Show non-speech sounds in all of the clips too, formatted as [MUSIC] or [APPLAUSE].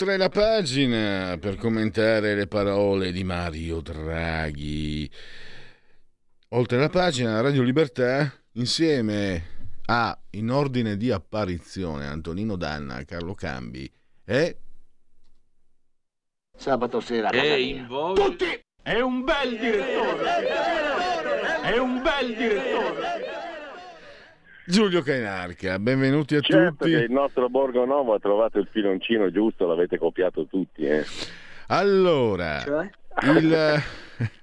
Oltre la pagina per commentare le parole di Mario Draghi. Oltre la pagina Radio Libertà insieme a in ordine di apparizione Antonino Danna, Carlo Cambi e sabato sera e in voce tutti! È un bel direttore! È un bel direttore Giulio Cainarca, benvenuti a certo tutti. Che il nostro Borgo Novo ha trovato il filoncino giusto, l'avete copiato tutti. Eh. Allora, Cioè? il... [LAUGHS]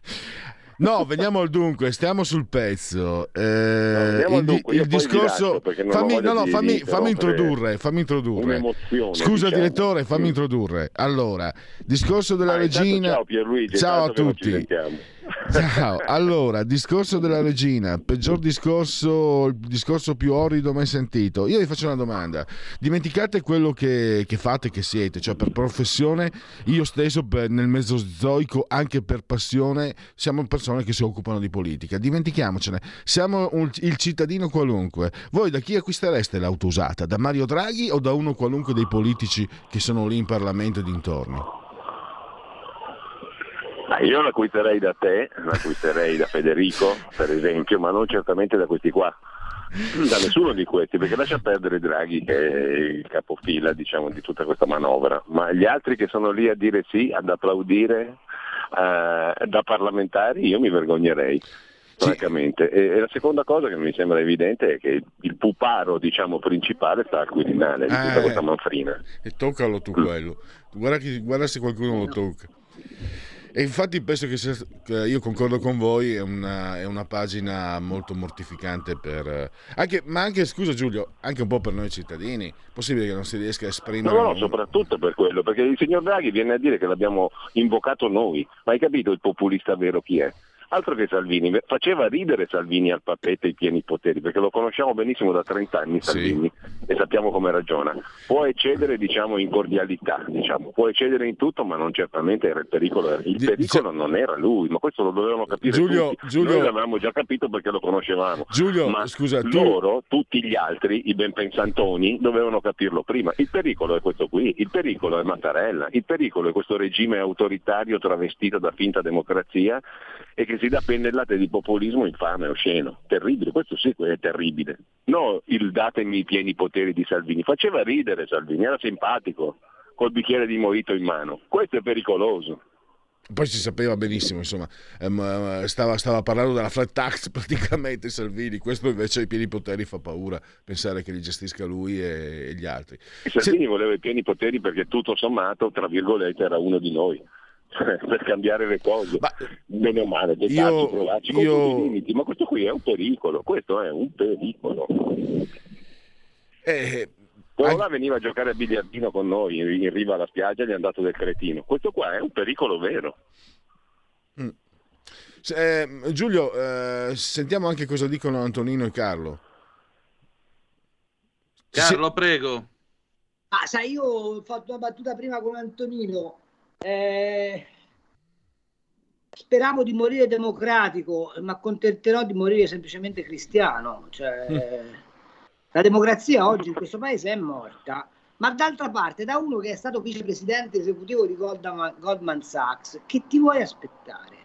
No, veniamo al dunque, stiamo sul pezzo. Eh, andiamo al il, dunque, il discorso. fammi, no, no, fammi, fammi introdurre, fammi introdurre. Un'emozione, Scusa, diciamo. direttore, fammi Mm. introdurre. Allora, discorso della Ah, regina. Ciao Pierluigi, Ciao a intanto che non ci tutti. Ciao, allora, discorso della regina, peggior discorso, il discorso più orrido mai sentito. Io vi faccio una domanda, dimenticate quello che, che fate, che siete, cioè per professione, io stesso per- nel mesozoico, anche per passione, siamo persone che si occupano di politica, dimentichiamocene, siamo un- il cittadino qualunque. Voi da chi acquistereste l'auto usata? Da Mario Draghi o da uno qualunque dei politici che sono lì in Parlamento e dintorni? Io l'acquisterei da te, l'acquisterei da Federico, per esempio, ma non certamente da questi qua. Da nessuno di questi, perché lascia perdere Draghi che è il capofila diciamo, di tutta questa manovra, ma gli altri che sono lì a dire sì, ad applaudire eh, da parlamentari, io mi vergognerei. Francamente. E, e la seconda cosa che mi sembra evidente è che il puparo diciamo, principale sta al Quirinale di tutta Eh. questa manfrina. E toccalo tu quello. Guarda, chi- guarda se qualcuno lo tocca. E infatti penso che, sia- io concordo con voi, è una, è una pagina molto mortificante per... eh, Anche, ma anche, scusa Giulio, anche un po' per noi cittadini. Possibile che non si riesca a esprimere... No, no, un- soprattutto per quello, perché il signor Draghi viene a dire che l'abbiamo invocato noi, ma hai capito il populista vero chi è? Altro che Salvini, faceva ridere Salvini al papete i pieni poteri, perché lo conosciamo benissimo da 30 anni Sì. Salvini e sappiamo come ragiona. Può eccedere diciamo, in cordialità, diciamo. può eccedere in tutto, ma non certamente era il pericolo. Il pericolo non era lui, ma questo lo dovevano capire Giulio- tutti. Giulio- Noi l'avevamo già capito perché lo conoscevamo. Giulio, ma scusa, tu... loro, tutti gli altri, i benpensantoni, dovevano capirlo prima. Il pericolo è questo qui, il pericolo è Mattarella, il pericolo è questo regime autoritario travestito da finta democrazia e che si dà pennellate di populismo infame osceno. Terribile, questo sì è terribile. No il datemi i pieni poteri di Salvini, faceva ridere Salvini, era simpatico, col bicchiere di mojito in mano. Questo è pericoloso. Poi si sapeva benissimo, insomma, ehm, stava, stava parlando della flat tax [LAUGHS] praticamente Salvini, questo invece ai pieni poteri fa paura pensare che li gestisca lui e, e gli altri. E Salvini voleva i pieni poteri perché tutto sommato, tra virgolette, era uno di noi. [LAUGHS] per cambiare le cose, Ma- bene o male, Io- dettarci, provarci con io- tutti i limiti, ma questo qui è un pericolo, questo è un pericolo. Eh, Quello là veniva a giocare a biliardino con noi in in riva alla spiaggia e gli è andato del cretino. Questo qua è un pericolo vero. Se- eh, Giulio, eh, sentiamo anche cosa dicono Antonino e Carlo. Carlo, prego. Ah, sai, io ho fatto una battuta prima con Antonino. Eh, speravo di morire democratico, ma accontenterò di morire semplicemente cristiano. Cioè, La democrazia oggi in questo paese è morta. Ma d'altra parte, da uno che è stato vicepresidente esecutivo di Goldman, Goldman Sachs, che ti vuoi aspettare?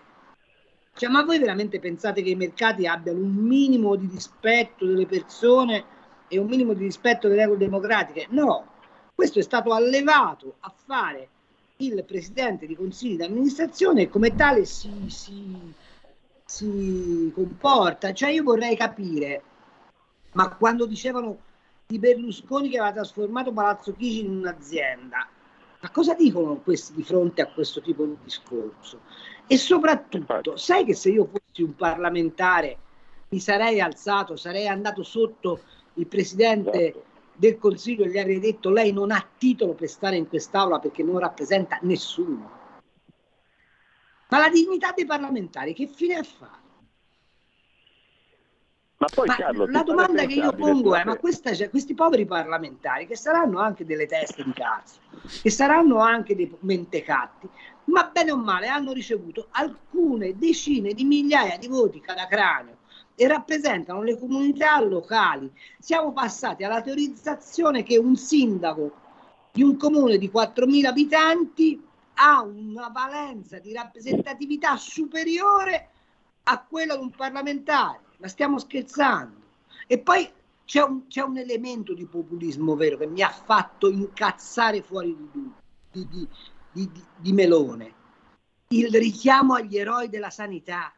Cioè, ma voi veramente pensate che i mercati abbiano un minimo di rispetto delle persone e un minimo di rispetto delle regole democratiche? No, questo è stato allevato a fare il presidente di consigli di amministrazione e come tale si, si- si comporta. Cioè io vorrei capire, ma quando dicevano di Berlusconi che aveva trasformato Palazzo Chigi in un'azienda, ma cosa dicono questi di fronte a questo tipo di discorso? E soprattutto, sai che se io fossi un parlamentare mi sarei alzato, sarei andato sotto il presidente Esatto. Del Consiglio gli avrei detto lei non ha titolo per stare in quest'aula perché non rappresenta nessuno. Ma la dignità dei parlamentari che fine ha fatto? Ma poi Ma Carlo, la domanda che io pongo è: ma questa- cioè, questi poveri parlamentari, che saranno anche delle teste di cazzo, che saranno anche dei mentecatti, ma bene o male hanno ricevuto alcune decine di migliaia di voti cada cranio e rappresentano le comunità locali. Siamo passati alla teorizzazione che un sindaco di un comune di 4.000 abitanti ha una valenza di rappresentatività superiore a quella di un parlamentare. Ma stiamo scherzando. E poi c'è un, c'è un elemento di populismo vero che mi ha fatto incazzare fuori di, di- di- di melone. Il richiamo agli eroi della sanità.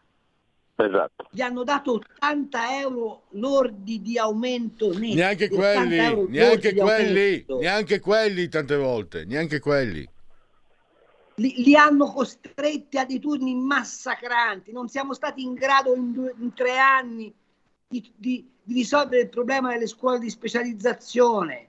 Esatto. Gli hanno dato 80 euro lordi di aumento netto. Neanche 80 quelli, neanche quelli, neanche quelli tante volte, neanche quelli. li, li hanno costretti a dei turni massacranti. Non siamo stati in grado in, due- in tre anni di, di- di risolvere il problema delle scuole di specializzazione.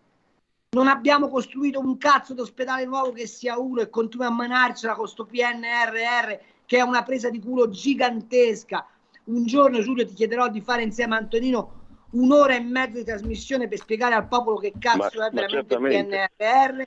Non abbiamo costruito un cazzo d'ospedale nuovo che sia uno e continua a manarcela con sto PNRR che è una presa di culo gigantesca. Un giorno, Giulio, ti chiederò di fare insieme a Antonino un'ora e mezzo di trasmissione per spiegare al popolo che cazzo Ma- è ma veramente il. PNRR.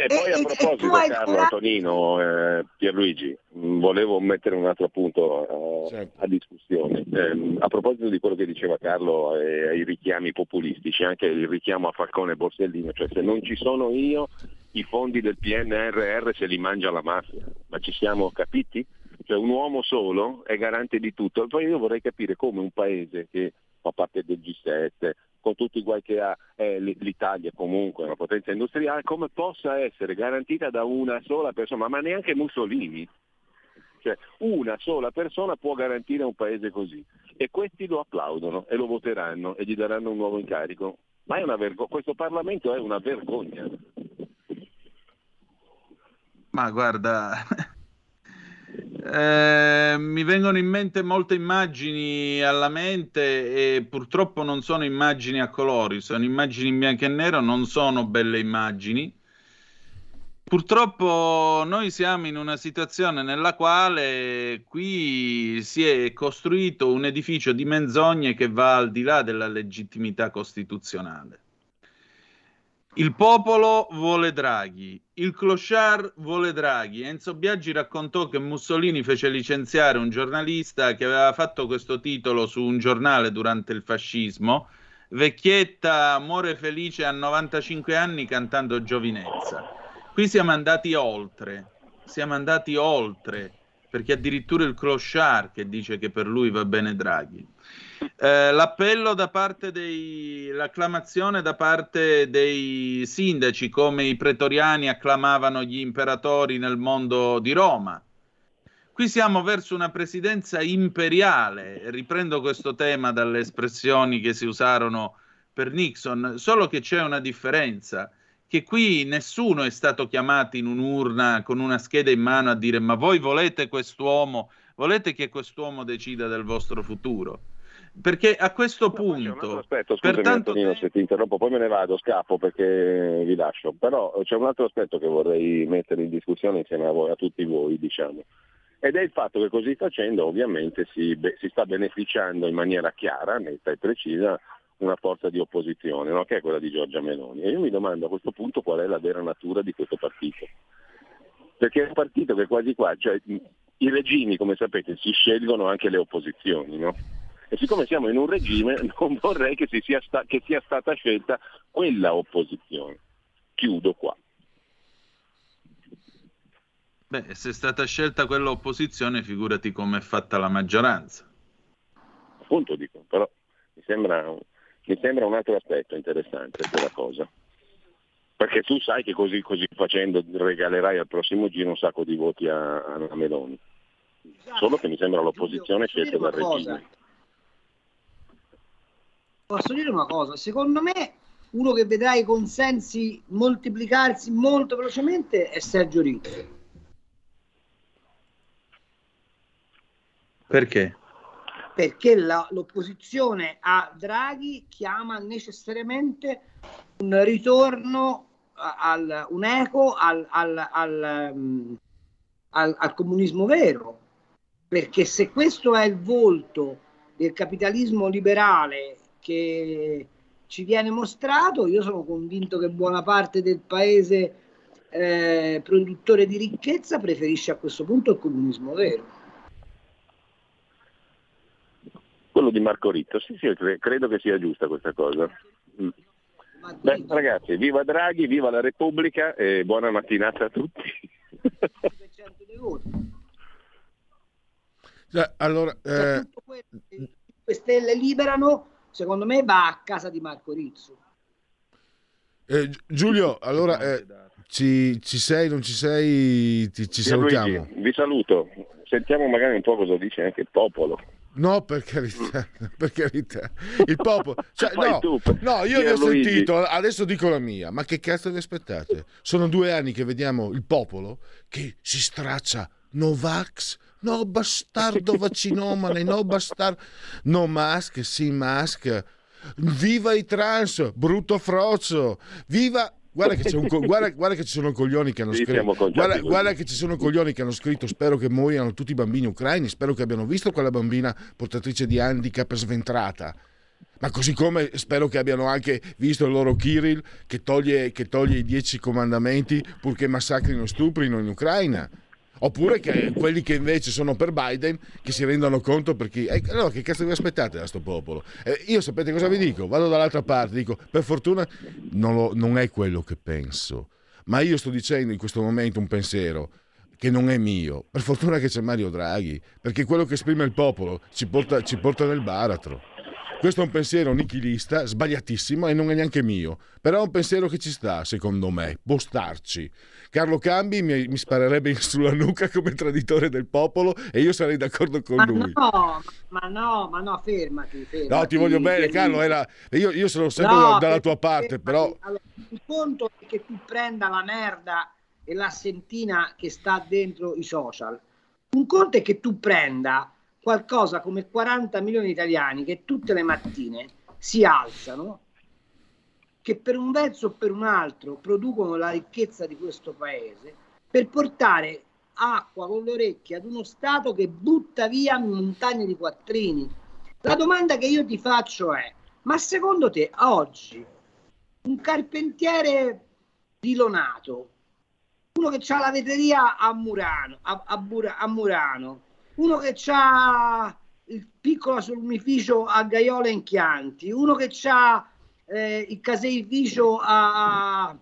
E poi a e- e proposito, Carlo cura- Antonino, eh, Pierluigi, volevo mettere un altro punto eh, Certo. a discussione. Ehm, a proposito di quello che diceva Carlo e ai richiami populistici, anche il richiamo a Falcone e Borsellino, cioè se non ci sono io, i fondi del PNRR se li mangia la mafia. Ma ci siamo capiti? Cioè un uomo solo è garante di tutto. Poi io vorrei capire come un paese che fa parte del G7, con tutti i guai che ha eh, l'Italia comunque, una potenza industriale, come possa essere garantita da una sola persona, ma neanche Mussolini. Cioè, una sola persona può garantire un paese così. E questi lo applaudono e lo voteranno e gli daranno un nuovo incarico. Ma è una vergo- questo Parlamento è una vergogna. Ma guarda, eh, mi vengono in mente molte immagini alla mente e purtroppo non sono immagini a colori, sono immagini in bianco e nero, non sono belle immagini. Purtroppo noi siamo in una situazione nella quale qui si è costruito un edificio di menzogne che va al di là della legittimità costituzionale. Il popolo vuole Draghi, il clochard vuole Draghi. Enzo Biaggi raccontò che Mussolini fece licenziare un giornalista che aveva fatto questo titolo su un giornale durante il fascismo. Vecchietta muore felice a 95 anni cantando giovinezza. Qui siamo andati oltre, siamo andati oltre, perché addirittura il clochard che dice che per lui va bene Draghi. Eh, l'appello da parte dei, l'acclamazione da parte dei sindaci, come i pretoriani acclamavano gli imperatori nel mondo di Roma. Qui siamo verso una presidenza imperiale, riprendo questo tema dalle espressioni che si usarono per Nixon, solo che c'è una differenza, che qui nessuno è stato chiamato in un'urna con una scheda in mano a dire ma voi volete quest'uomo, volete che quest'uomo decida del vostro futuro? Perché a questo No, punto, aspetto, per scusami tanto Antonino se ti interrompo, poi me ne vado, scappo perché vi lascio, però c'è un altro aspetto che vorrei mettere in discussione insieme a, voi, a tutti voi, diciamo, ed è il fatto che così facendo ovviamente si, be- si sta beneficiando in maniera chiara, netta e precisa una forza di opposizione, no? che è quella di Giorgia Meloni. E io mi domando a questo punto qual è la vera natura di questo partito. Perché è un partito che quasi qua, cioè i regimi, come sapete, si scelgono anche le opposizioni, no? E siccome siamo in un regime [LAUGHS] non vorrei che, si sia, sta- che sia stata scelta quella opposizione. Chiudo qua. beh, se è stata scelta quella opposizione, figurati come è fatta la maggioranza. Appunto dico, però mi sembra, mi sembra un altro aspetto interessante della cosa. Perché tu sai che così, così facendo regalerai al prossimo giro un sacco di voti a, a Meloni. Solo che mi sembra l'opposizione scelta dal regime. Posso dire una cosa? Secondo me uno che vedrà i consensi moltiplicarsi molto velocemente è Sergio Ricci. Perché? Perché la, l'opposizione a Draghi chiama necessariamente un ritorno al, un eco al, al, al, al comunismo vero. Perché se questo è il volto del capitalismo liberale che ci viene mostrato, io sono convinto che buona parte del paese eh, produttore di ricchezza preferisce a questo punto il comunismo vero. Quello di Marco Ritto, sì, sì, credo che sia giusta questa cosa. Mm. Beh, ragazzi, viva Draghi, viva la Repubblica e buona mattinata a tutti. Cioè, allora, eh... le stelle liberano, secondo me va a casa di Marco Rizzo. Eh, Giulio, allora eh, ci, ci, sei, non ci sei, ti, ci salutiamo. Luigi, vi saluto, sentiamo magari un po' cosa dice anche il popolo. No, per carità, [LAUGHS] per carità. Il popolo. Cioè, no, no, io ne ho sentito, adesso dico la mia, ma che cazzo vi aspettate? Sono due anni che vediamo il popolo che si straccia Novax No bastardo vaccinomane, no bastardo. No mask, sì mask. Viva i trans, brutto frozzo. Viva Guarda che, un, guarda, guarda che, ci sono coglioni che hanno scritto. Guarda, guarda, che ci sono coglioni che hanno scritto: Spero che muoiano tutti i bambini ucraini. Spero che abbiano visto quella bambina portatrice di handicap sventrata. Ma così come spero che abbiano anche visto il loro Kirill che toglie, che toglie i dieci comandamenti purché massacrino e stuprino in Ucraina. Oppure che quelli che invece sono per Biden che si rendano conto perché eh, allora che cazzo vi aspettate da questo popolo? Eh, io sapete cosa vi dico? Vado dall'altra parte, dico per fortuna non, lo, non è quello che penso, ma io sto dicendo in questo momento un pensiero che non è mio. Per fortuna che c'è Mario Draghi, perché quello che esprime il popolo ci porta, ci porta nel baratro. Questo è un pensiero nichilista, sbagliatissimo e non è neanche mio, però è un pensiero che ci sta, secondo me, può starci. Carlo Cambi mi, mi sparerebbe sulla nuca come traditore del popolo e io sarei d'accordo con ma lui. No, ma no, ma no, fermati. fermati no, ti voglio bene, Carlo. Era... Io, io, sono sempre no, dalla tua parte, però. Allora, il conto è che tu prenda la merda e la sentina che sta dentro i social. Un conto è che tu prenda qualcosa come 40 milioni di italiani che tutte le mattine si alzano, che per un verso o per un altro producono la ricchezza di questo paese, per portare acqua con le orecchie ad uno Stato che butta via montagne di quattrini. La domanda che io ti faccio è, ma secondo te oggi un carpentiere di Lonato, uno che ha la vetreria a Murano, a, a, a Murano uno che ha il piccolo salumificio a Gaiola in Chianti, uno che ha eh, il caseificio a,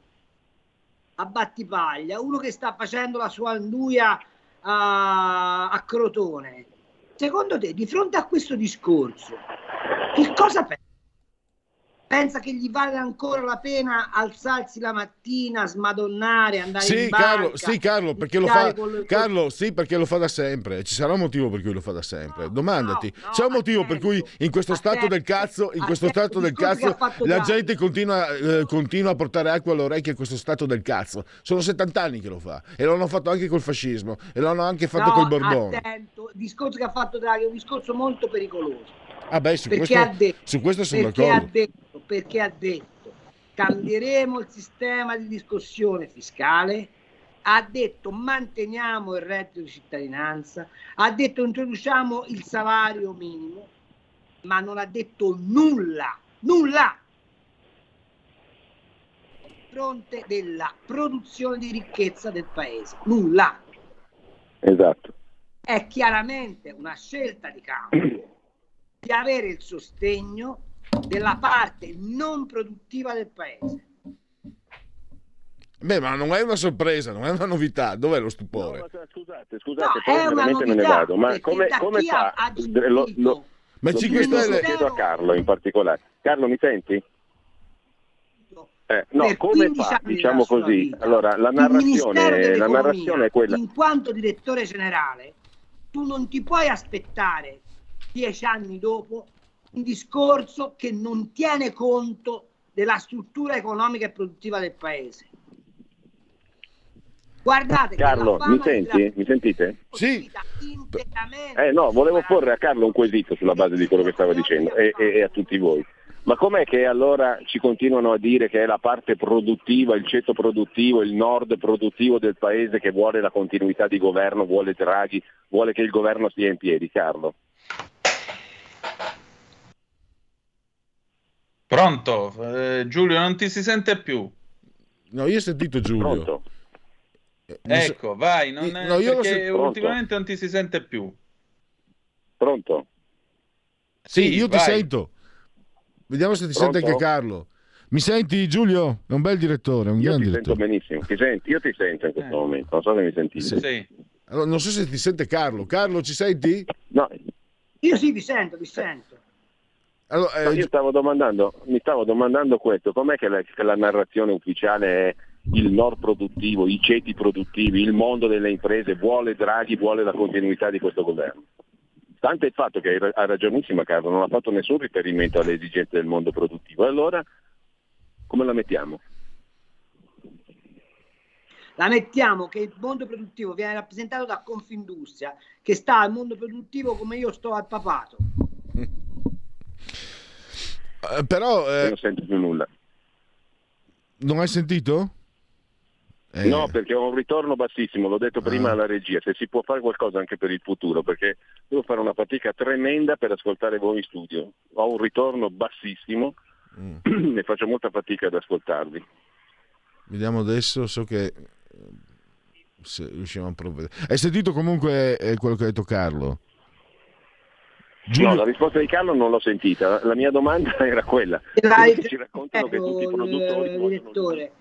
a Battipaglia, uno che sta facendo la sua anduia a, a Crotone. Secondo te, di fronte a questo discorso, che cosa pensi? Pensa che gli vale ancora la pena alzarsi la mattina, smadonnare, andare sì, in banca, Carlo, sì, Carlo, perché lo fa, le... Carlo, sì, perché lo fa da sempre. Ci sarà un motivo per cui lo fa da sempre. No, Domandati, no, no, c'è un motivo attento, per cui in questo stato attento, del cazzo, in questo stato del cazzo, la gente continua, eh, continua, a portare acqua alle orecchie in questo stato del cazzo. Sono 70 anni che lo fa e l'hanno fatto anche col fascismo e l'hanno anche fatto col Borbone. Attento, il discorso che ha fatto Draghi è un discorso molto pericoloso. Ah beh, su, questo, detto, su questo sono d'accordo. Ha detto, perché ha detto cambieremo il sistema di discussione fiscale, ha detto manteniamo il reddito di cittadinanza, ha detto introduciamo il salario minimo, ma non ha detto nulla, nulla fronte della produzione di ricchezza del paese, nulla. Esatto. È chiaramente una scelta di campo di avere il sostegno della parte non produttiva del paese. Beh, ma non è una sorpresa, non è una novità. Dov'è lo stupore? No, scusate, scusate, no, poi veramente me ne vado. Ma come, come fa? Lo, lo, ma lo 5 Stelle... chiedo a Carlo in particolare. Carlo, mi senti? Eh, no, come fa? Diciamo così. Vita. Allora, la narrazione, la narrazione è quella. In quanto direttore generale, tu non ti puoi aspettare dieci anni dopo, un discorso che non tiene conto della struttura economica e produttiva del paese. Guardate Carlo, mi senti? Mi sentite? Sì. Eh no, volevo porre a Carlo un quesito sulla base di quello che stava dicendo e, e- e a tutti voi. Ma com'è che allora ci continuano a dire che è la parte produttiva, il ceto produttivo, il nord produttivo del paese che vuole la continuità di governo, vuole Draghi, vuole che il governo stia in piedi, Carlo? Pronto? Eh, Giulio, non ti si sente più. No, io ho sentito Giulio. Pronto? So- Ecco, vai, non, No, io perché sentito. ultimamente non ti si sente più. Pronto? Sì, io ti vai. sento. Vediamo se ti sente Pronto? anche Carlo. Mi senti Giulio? È un bel direttore, è un Io gran ti sento direttore. benissimo, ti senti? io ti sento in questo Eh. momento, non so se mi sentite. Sì. Sì. Allora, non so se ti sente Carlo. Carlo, ci senti? No, Io sì, vi sento, vi sento. Allora, no, eh, io stavo domandando, mi stavo domandando questo, com'è che la, che la narrazione ufficiale è il nord produttivo, i ceti produttivi, il mondo delle imprese, vuole Draghi, vuole la continuità di questo governo? Tanto il fatto che ha ragionissima Carlo, non ha fatto nessun riferimento alle esigenze del mondo produttivo. E allora come la mettiamo? La mettiamo che il mondo produttivo viene rappresentato da Confindustria, che sta al mondo produttivo come io sto al papato. [LAUGHS] eh, però eh, non sento più nulla. non hai sentito? Eh, No, perché ho un ritorno bassissimo, l'ho detto prima Ah. alla regia, se si può fare qualcosa anche per il futuro, perché devo fare una fatica tremenda per ascoltare voi in studio. Ho un ritorno bassissimo Mm. [CLEARS THROAT] e faccio molta fatica ad ascoltarvi. Vediamo adesso, so che eh, se riusciamo a provvedere. Hai sentito comunque eh, quello che ha detto Carlo? Giulio, No, la risposta di Carlo non l'ho sentita, la- mia domanda [LAUGHS] era quella. Ci raccontano che tutti i il produttori vogliono- direttore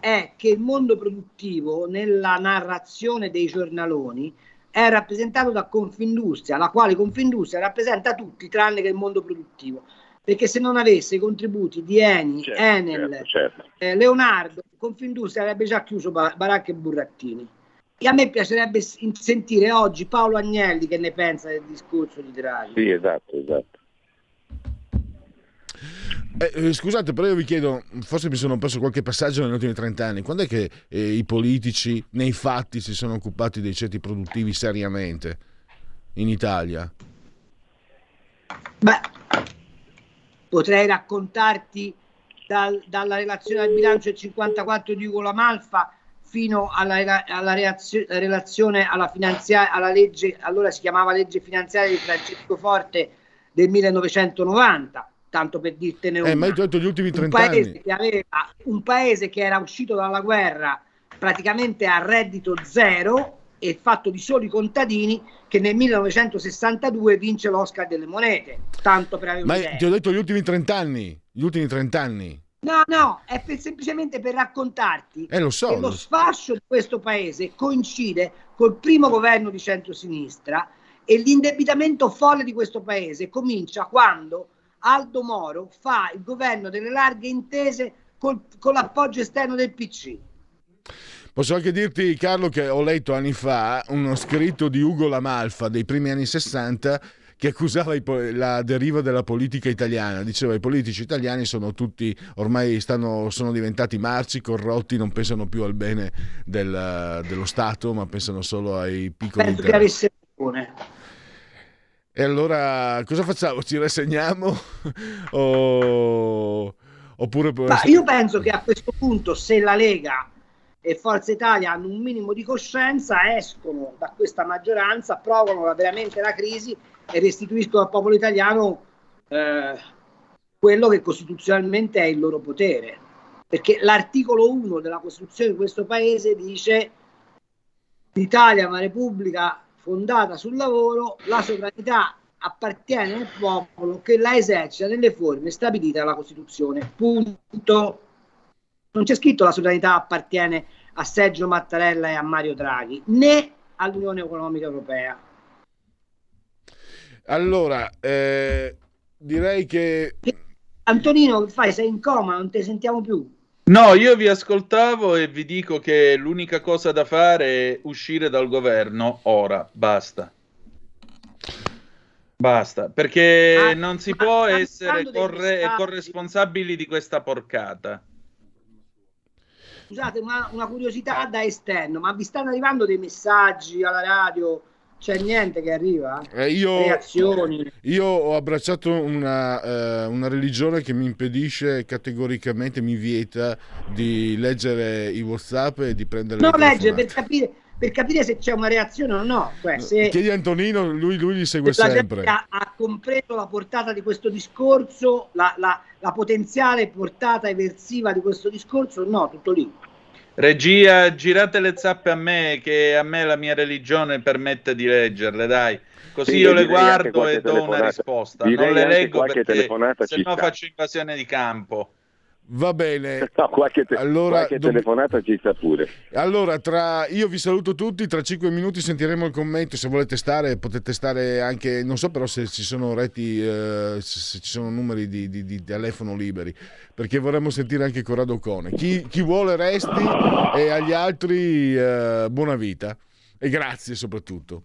è che il mondo produttivo nella narrazione dei giornaloni è rappresentato da Confindustria, la quale Confindustria rappresenta tutti tranne che il mondo produttivo. Perché se non avesse i contributi di Eni, Certo, Enel, certo, certo. eh, Leonardo, Confindustria avrebbe già chiuso ba- baracche e burattini. E a me piacerebbe sentire oggi Paolo Agnelli che ne pensa del discorso di Draghi. Sì, esatto, esatto. eh, eh, scusate, però io vi chiedo, forse mi sono perso qualche passaggio negli ultimi 30 anni. Quando è che eh, i politici, nei fatti, si sono occupati dei ceti produttivi seriamente in Italia? Beh, potrei raccontarti dal- dalla relazione al bilancio del 54 di Ugo La Malfa fino alla, alla reazio- relazione alla, alla legge, allora si chiamava legge finanziaria di Francesco Forte del 1990, tanto per dirtene una. Eh, ma io detto gli ultimi un 30 paese, anni. che aveva, un paese che era uscito dalla guerra praticamente a reddito zero e fatto di soli contadini che nel 1962 vince l'Oscar delle monete, tanto per avere Ma ti ho detto gli ultimi 30 anni. Gli ultimi 30 anni. No, no, è per- semplicemente per raccontarti Eh, lo so. che lo sfascio di questo paese coincide col primo governo di centrosinistra e l'indebitamento folle di questo paese comincia quando Aldo Moro fa il governo delle larghe intese col- con l'appoggio esterno del PC. Posso anche dirti, Carlo, che ho letto anni fa uno scritto di Ugo Lamalfa dei primi anni 60 che accusava la deriva della politica italiana. Diceva i politici italiani sono tutti, ormai stanno, sono diventati marci, corrotti, non pensano più al bene del- dello Stato, ma pensano solo ai piccoli Penso che interessi. E allora cosa facciamo? Ci rassegniamo? [LAUGHS] o... Oppure... Ma io penso che a questo punto se la Lega e Forza Italia hanno un minimo di coscienza, escono da questa maggioranza, provano veramente la crisi e restituiscono al popolo italiano eh, quello che costituzionalmente è il loro potere. Perché l'articolo 1 della Costituzione di questo paese dice l'Italia è una repubblica fondata sul lavoro, la sovranità appartiene al popolo che la esercita nelle forme stabilite dalla Costituzione. Punto. Non c'è scritto la sovranità appartiene a Sergio Mattarella e a Mario Draghi, né all'Unione Economica Europea. Allora, eh, direi che... Antonino, che fai? Sei in coma, non ti sentiamo più. No, io vi ascoltavo e vi dico che l'unica cosa da fare è uscire dal governo ora, basta. Basta, perché Ah, non si ma può essere corre- corresponsabili di questa porcata. scusate, una, una curiosità da esterno, ma vi stanno arrivando dei messaggi alla radio? C'è niente che arriva? Eh, io, Reazioni? io ho abbracciato una, eh, una religione che mi impedisce categoricamente, mi vieta di leggere i WhatsApp e di prendere No, le legge per capire, per capire se c'è una reazione o no. Cioè, se, Chiedi a Antonino, lui, lui li segue se la sempre. gente ha, ha compreso la portata di questo discorso, la, la- la potenziale portata eversiva di questo discorso, no, tutto lì. Regia, girate le zappe a me, che a me la mia religione permette di leggerle, dai. Così Sì, io le guardo e do una risposta. Direi non le leggo perché se no faccio invasione di campo. Va bene. [LAUGHS] No, qualche, te- Allora, qualche dobb- telefonata ci sta pure. Allora, tra... io vi saluto tutti, tra 5 minuti sentiremo il commento, se volete stare potete stare anche, non so però se ci sono reti, eh, se se ci sono numeri di, di- di telefono liberi, perché vorremmo sentire anche Corrado Cone. Chi, chi vuole resti e agli altri eh, buona vita e grazie soprattutto.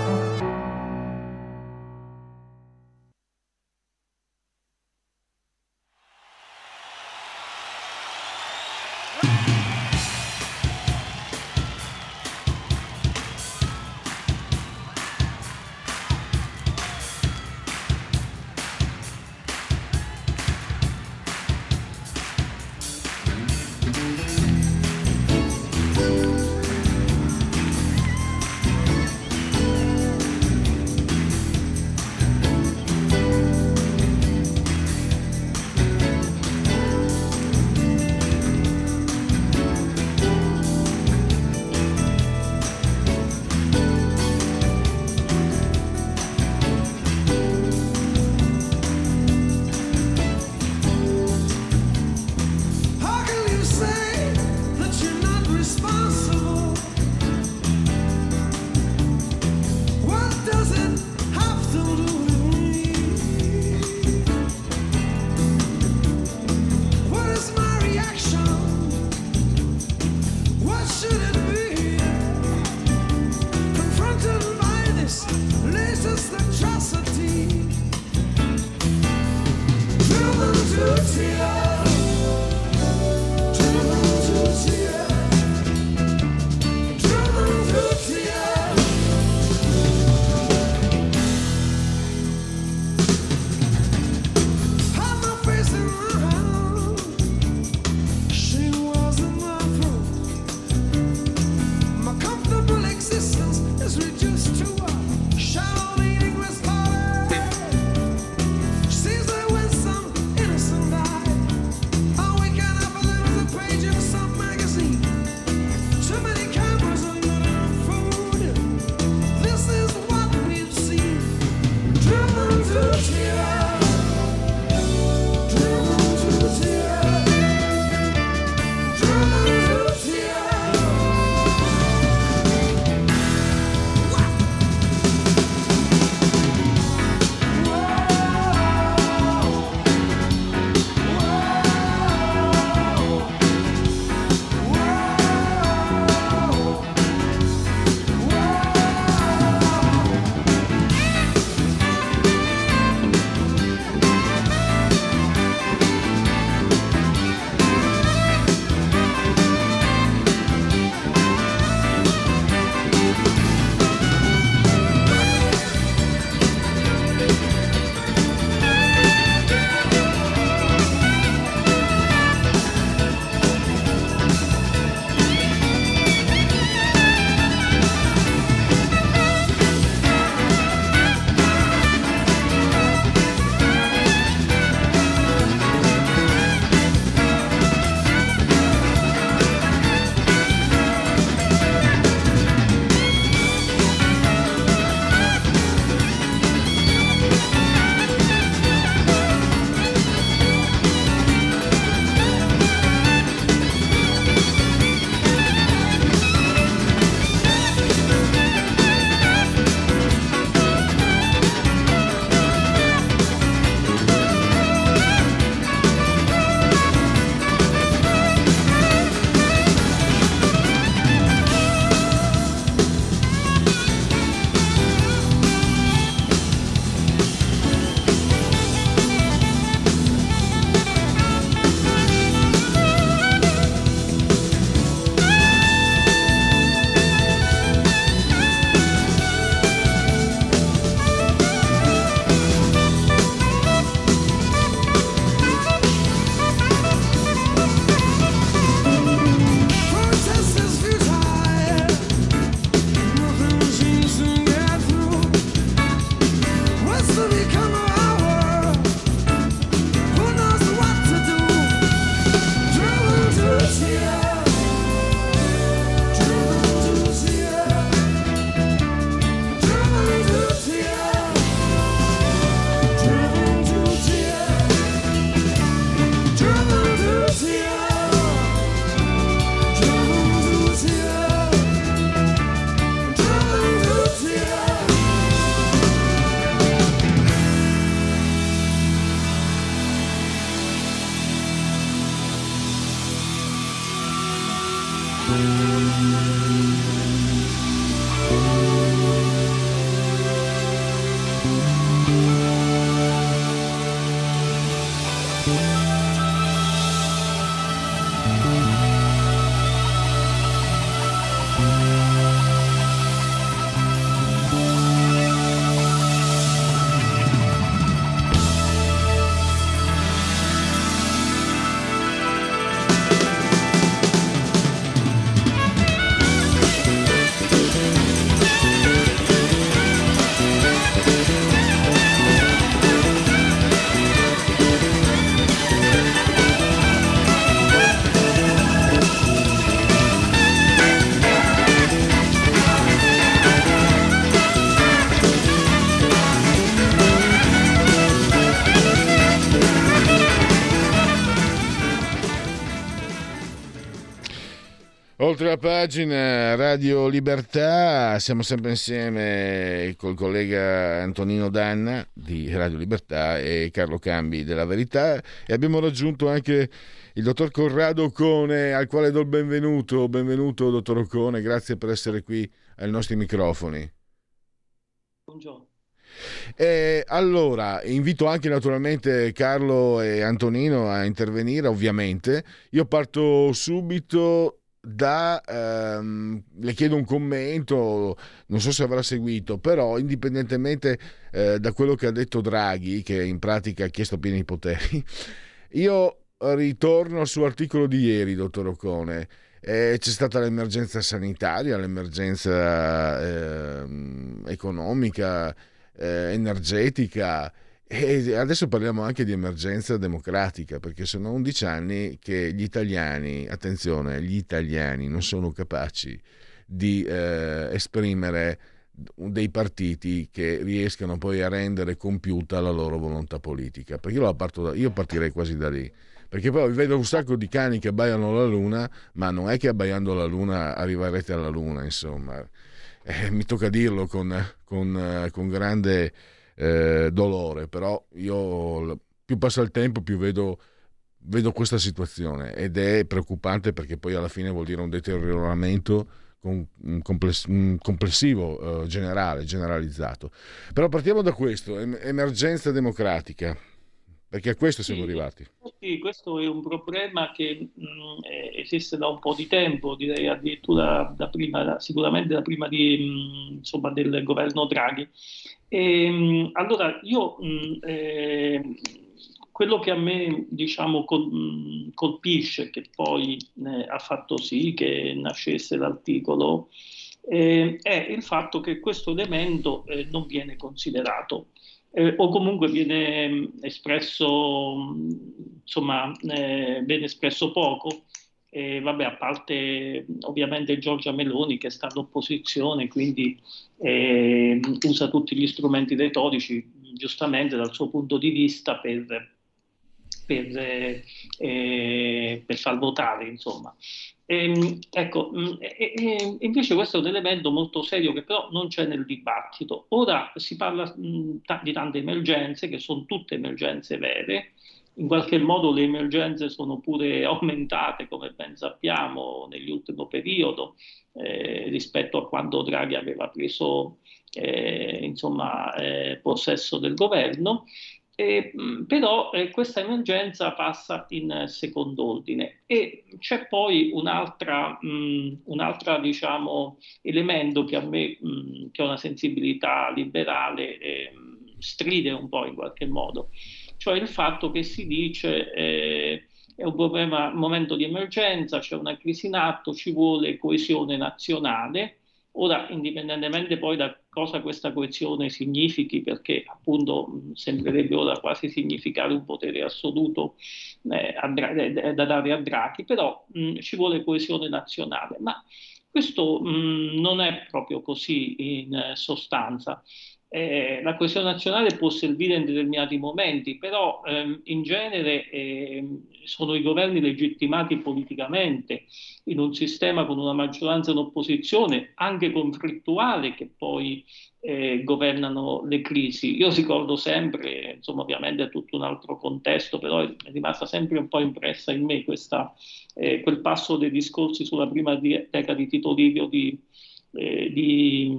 Oltre la pagina Radio Libertà, siamo sempre insieme col collega Antonino Danna di Radio Libertà e Carlo Cambi della Verità e abbiamo raggiunto anche il dottor Corrado Ocone al quale do il benvenuto. Benvenuto dottor Ocone, grazie per essere qui ai nostri microfoni. Buongiorno. Eh, allora, invito anche naturalmente Carlo e Antonino a intervenire, ovviamente. Io parto subito da ehm, le chiedo un commento, non so se avrà seguito, però indipendentemente eh, da quello che ha detto Draghi, che in pratica ha chiesto pieni poteri, [LAUGHS] io ritorno sull'articolo di ieri, dottor Ocone. Eh, c'è stata l'emergenza sanitaria, l'emergenza eh, economica, energetica e adesso parliamo anche di emergenza democratica, perché sono 11 anni che gli italiani, attenzione, gli italiani non sono capaci di eh, esprimere dei partiti che riescano poi a rendere compiuta la loro volontà politica. Perché io, da, io partirei quasi da lì. Perché poi vedo un sacco di cani che abbaiano la luna, ma non è che abbaiando la luna arriverete alla luna, insomma. Eh, mi tocca dirlo con, con, con grande eh, dolore, però io più passa il tempo più vedo, vedo questa situazione ed è preoccupante perché poi alla fine vuol dire un deterioramento complessivo eh, generale, generalizzato. Però partiamo da questo, emergenza democratica, perché a questo siamo sì, arrivati. Sì, questo è un problema che mh, mm, esiste da un po' di tempo, direi addirittura da prima, sicuramente da prima di, mh, insomma, del governo Draghi. E, ehm, allora, io mh, eh, quello che a me diciamo, col, colpisce, che poi eh, ha fatto sì che nascesse l'articolo, eh, è il fatto che questo elemento eh, non viene considerato. Eh, o comunque viene espresso, insomma, eh, viene espresso poco, e vabbè, a parte ovviamente Giorgia Meloni che sta all'opposizione, quindi eh, usa tutti gli strumenti retorici, giustamente dal suo punto di vista, per, per, eh, per far votare, insomma. E, ehm, ecco, mm, e, e, invece questo è un elemento molto serio che però non c'è nel dibattito. Ora si parla mh, mm, di tante emergenze, che sono tutte emergenze vere, in qualche modo le emergenze sono pure aumentate, come ben sappiamo, nell'ultimo periodo eh, rispetto a quando Draghi aveva preso eh, insomma, eh, possesso del governo. Eh, però eh, questa emergenza passa in secondo ordine e c'è poi un'altra, mh, un'altra diciamo, elemento che a me, mh, che ha una sensibilità liberale, eh, stride un po' in qualche modo cioè il fatto che si dice eh, è un problema, momento di emergenza, c'è una crisi in atto, ci vuole coesione nazionale. Ora, indipendentemente poi da cosa questa coesione significhi, perché appunto sembrerebbe ora quasi significare un potere assoluto eh, eh, da dare a Draghi, però mh, ci vuole coesione nazionale. Ma questo mh, non è proprio così in eh, sostanza eh, la coesione nazionale può servire in determinati momenti, però ehm, in genere eh, sono i governi legittimati politicamente in un sistema con una maggioranza in opposizione, anche conflittuale, che poi eh, governano le crisi. Io ricordo sempre, insomma ovviamente è tutto un altro contesto, però è rimasta sempre un po' impressa in me questa, eh, quel passo dei discorsi sulla prima decada di Tito Livio di eh, di,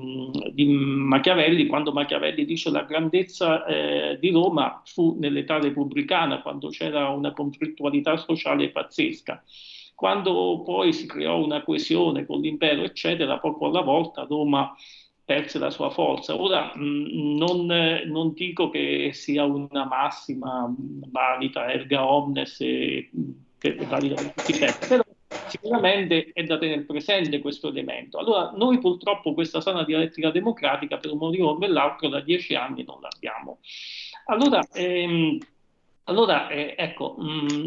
di, Machiavelli, quando Machiavelli dice la grandezza eh, di Roma fu nell'età repubblicana, quando c'era una conflittualità sociale pazzesca. Quando poi si creò una coesione con l'impero, eccetera, poco alla volta Roma perse la sua forza. Ora mh, non, non, dico che sia una massima valida erga omnes e, che valida tutti però sicuramente è da tenere presente questo elemento. Allora, noi purtroppo questa sana dialettica democratica per un motivo o per l'altro da dieci anni non l'abbiamo. Allora, ehm, allora eh, ecco, mh,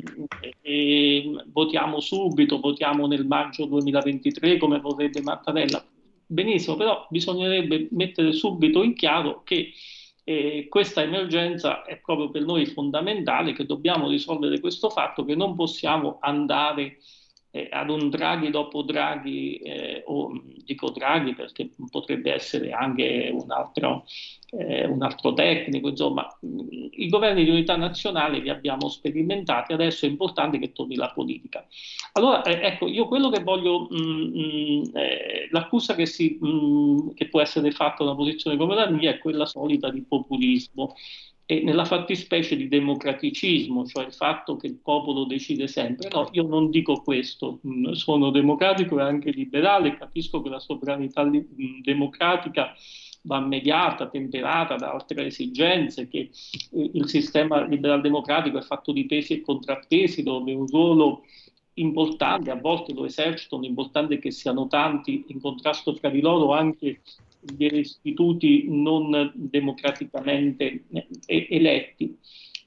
eh, votiamo subito, votiamo nel maggio 2023 come vorrebbe Mattarella. Benissimo, però bisognerebbe mettere subito in chiaro che eh, questa emergenza è proprio per noi fondamentale, che dobbiamo risolvere questo fatto, che non possiamo andare eh, ad un Draghi dopo Draghi, eh, o dico Draghi perché potrebbe essere anche un altro, eh, un altro tecnico, insomma, i governi di unità nazionale li abbiamo sperimentati, adesso è importante che torni la politica. Allora, eh, ecco, io quello che voglio, mh, mm, mh, mm, eh, l'accusa che, si, mh, mm, che può essere fatta a una posizione come la mia è quella solita di populismo e nella fattispecie di democraticismo, cioè il fatto che il popolo decide sempre. No, io non dico questo, mm, sono democratico e anche liberale, capisco che la sovranità mm, democratica va mediata, temperata da altre esigenze, che eh, il sistema liberal democratico è fatto di pesi e contrappesi, dove un ruolo importante, a volte lo esercitano, l'importante è che siano tanti in contrasto tra di loro anche gli istituti non democraticamente eh, eletti.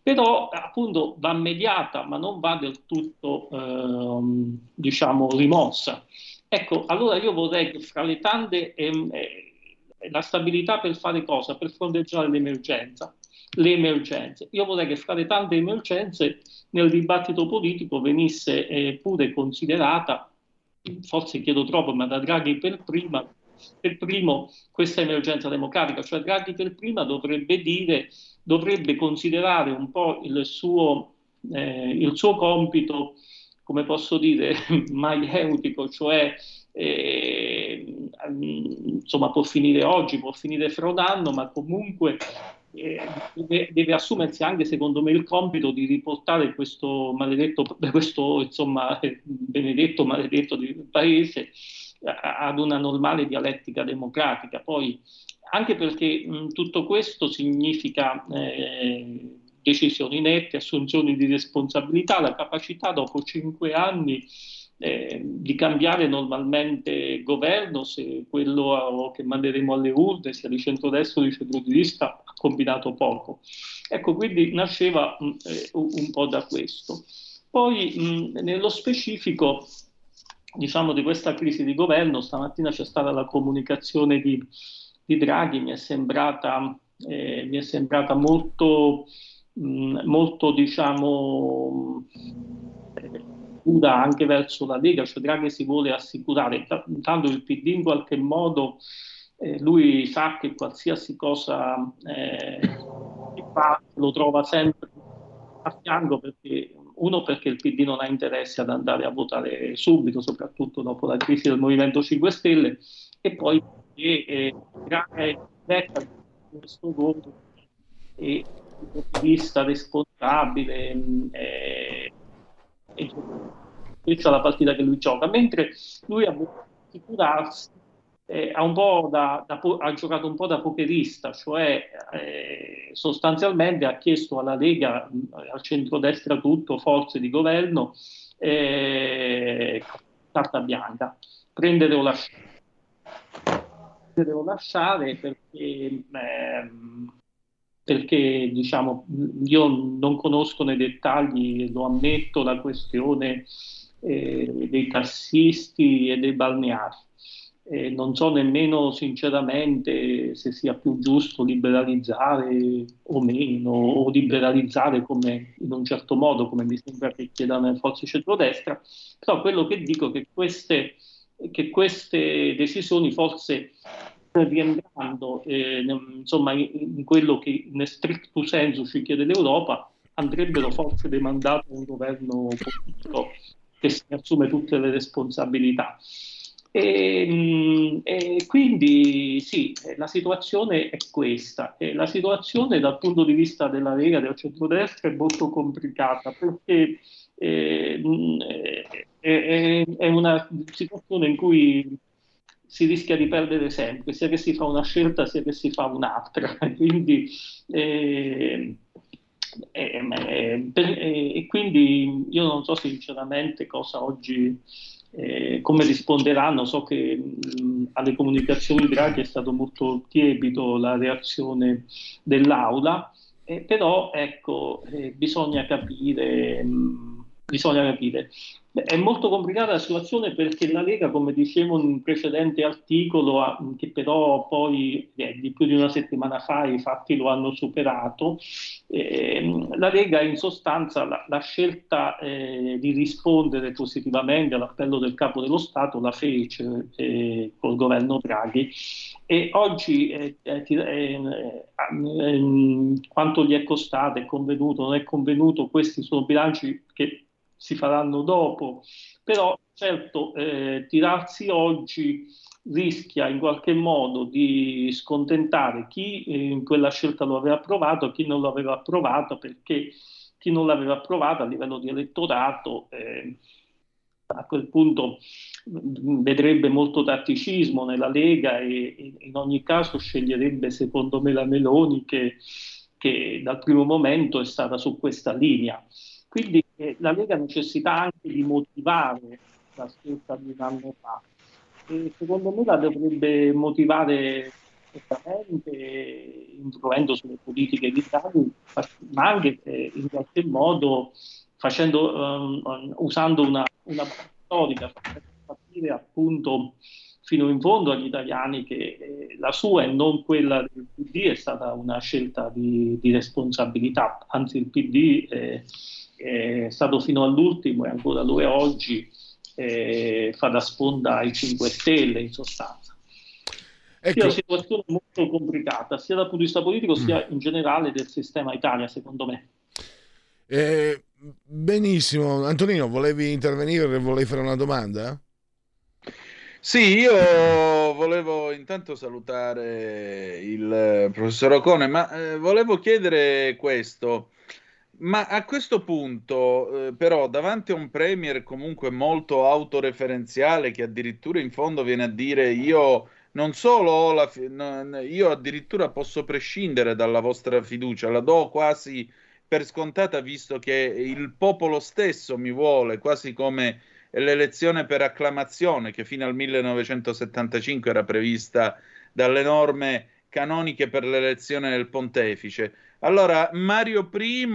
Però appunto va mediata, ma non va del tutto ehm, diciamo rimossa. Ecco, allora io vorrei che fra le tante ehm, eh, la stabilità per fare cosa? Per fronteggiare l'emergenza, le emergenze. Io vorrei che fra le tante emergenze nel dibattito politico venisse eh, pure considerata, forse chiedo troppo, ma da Draghi per prima, per primo questa emergenza democratica, cioè Draghi per prima dovrebbe dire, dovrebbe considerare un po' il suo, eh, il suo compito, come posso dire, [LAUGHS] maieutico, cioè eh, insomma può finire oggi, può finire fra un anno, ma comunque eh, deve, assumersi anche secondo me il compito di riportare questo maledetto, questo insomma [LAUGHS] benedetto maledetto paese ad una normale dialettica democratica. Poi, anche perché mh, tutto questo significa eh, decisioni nette, assunzioni di responsabilità, la capacità dopo cinque anni eh, di cambiare normalmente governo se quello che manderemo alle urne sia di centrodestra o di centrodestra ha combinato poco. Ecco, quindi nasceva mh, eh, un po' da questo. Poi mh, nello specifico diciamo, di questa crisi di governo, stamattina c'è stata la comunicazione di, di Draghi, mi è sembrata, eh, mi è sembrata molto, mh, molto diciamo, dura anche verso la Lega, cioè Draghi si vuole assicurare, intanto il PD in qualche modo, eh, lui sa che qualsiasi cosa eh, fa lo trova sempre a fianco perché uno perché il PD non ha interesse ad andare a votare subito, soprattutto dopo la crisi del Movimento 5 Stelle, e poi perché eh, questo voto e populista responsabile eh, e questa è la partita che lui gioca, mentre lui ha voluto assicurarsi eh, ha, da, da, ha, giocato un po' da pokerista, cioè eh, sostanzialmente ha chiesto alla Lega, al centrodestra tutto, forze di governo, eh, carta bianca, prendere o lasciare. Prendere o lasciare perché, ehm, perché diciamo, io non conosco nei dettagli, lo ammetto, la questione eh, dei tassisti e dei balneari eh, non so nemmeno sinceramente se sia più giusto liberalizzare o meno, o liberalizzare come, in un certo modo, come mi sembra che chiedano le forze centrodestra, però quello che dico è che queste, che queste decisioni forse rientrando eh, insomma, in, quello che in stricto senso ci chiede l'Europa, andrebbero forse demandate a un governo politico che si assume tutte le responsabilità. E, ehm, e, quindi sì, la situazione è questa. E la situazione dal punto di vista della Lega del centrodestra è molto complicata perché eh, è, è, una situazione in cui si rischia di perdere sempre, sia che si fa una scelta sia che si fa un'altra. [LAUGHS] quindi, eh, eh, per, quindi io non so sinceramente cosa oggi eh, come risponderanno? So che mh, alle comunicazioni Draghi è stato molto tiepido la reazione dell'Aula, eh, però ecco, eh, bisogna capire, mh, bisogna capire. È molto complicata la situazione perché la Lega, come dicevo in un precedente articolo, che però poi eh, di più di una settimana fa i fatti lo hanno superato, eh, la Lega in sostanza la, la scelta eh, di rispondere positivamente all'appello del capo dello Stato la fece eh, col governo Draghi. E oggi eh, eh, quanto gli è costato, è convenuto, non è convenuto, questi sono bilanci che si faranno dopo, però certo eh, tirarsi oggi rischia in qualche modo di scontentare chi in quella scelta lo aveva approvato e chi non lo aveva approvato perché chi non l'aveva approvato a livello di elettorato eh, a quel punto vedrebbe molto tatticismo nella Lega e in ogni caso sceglierebbe secondo me la Meloni che, che dal primo momento è stata su questa linea. Quindi eh, la Lega necessita anche di motivare la scelta di un anno fa. E secondo me la dovrebbe motivare certamente influendo sulle politiche di Draghi, ma anche eh, in qualche modo facendo, um, usando una, una storica per capire appunto fino in fondo agli italiani che eh, la sua e non quella del PD è stata una scelta di, di responsabilità, anzi il PD eh, è stato fino all'ultimo e ancora lo è oggi, eh, fa da sponda ai 5 Stelle in sostanza. Ecco. È una situazione molto complicata, sia dal punto di vista politico mm. sia in generale del sistema Italia, secondo me. Eh, benissimo, Antonino, volevi intervenire, volevi fare una domanda? Sì, io volevo intanto salutare il professor Ocone, ma eh, volevo chiedere questo. Ma a questo punto, eh, però, davanti a un premier comunque molto autoreferenziale che addirittura in fondo viene a dire io non solo ho la fi- no, io addirittura posso prescindere dalla vostra fiducia, la do quasi per scontata visto che il popolo stesso mi vuole, quasi come l'elezione per acclamazione che fino al 1975 era prevista dalle norme canoniche per l'elezione del pontefice. Allora, Mario I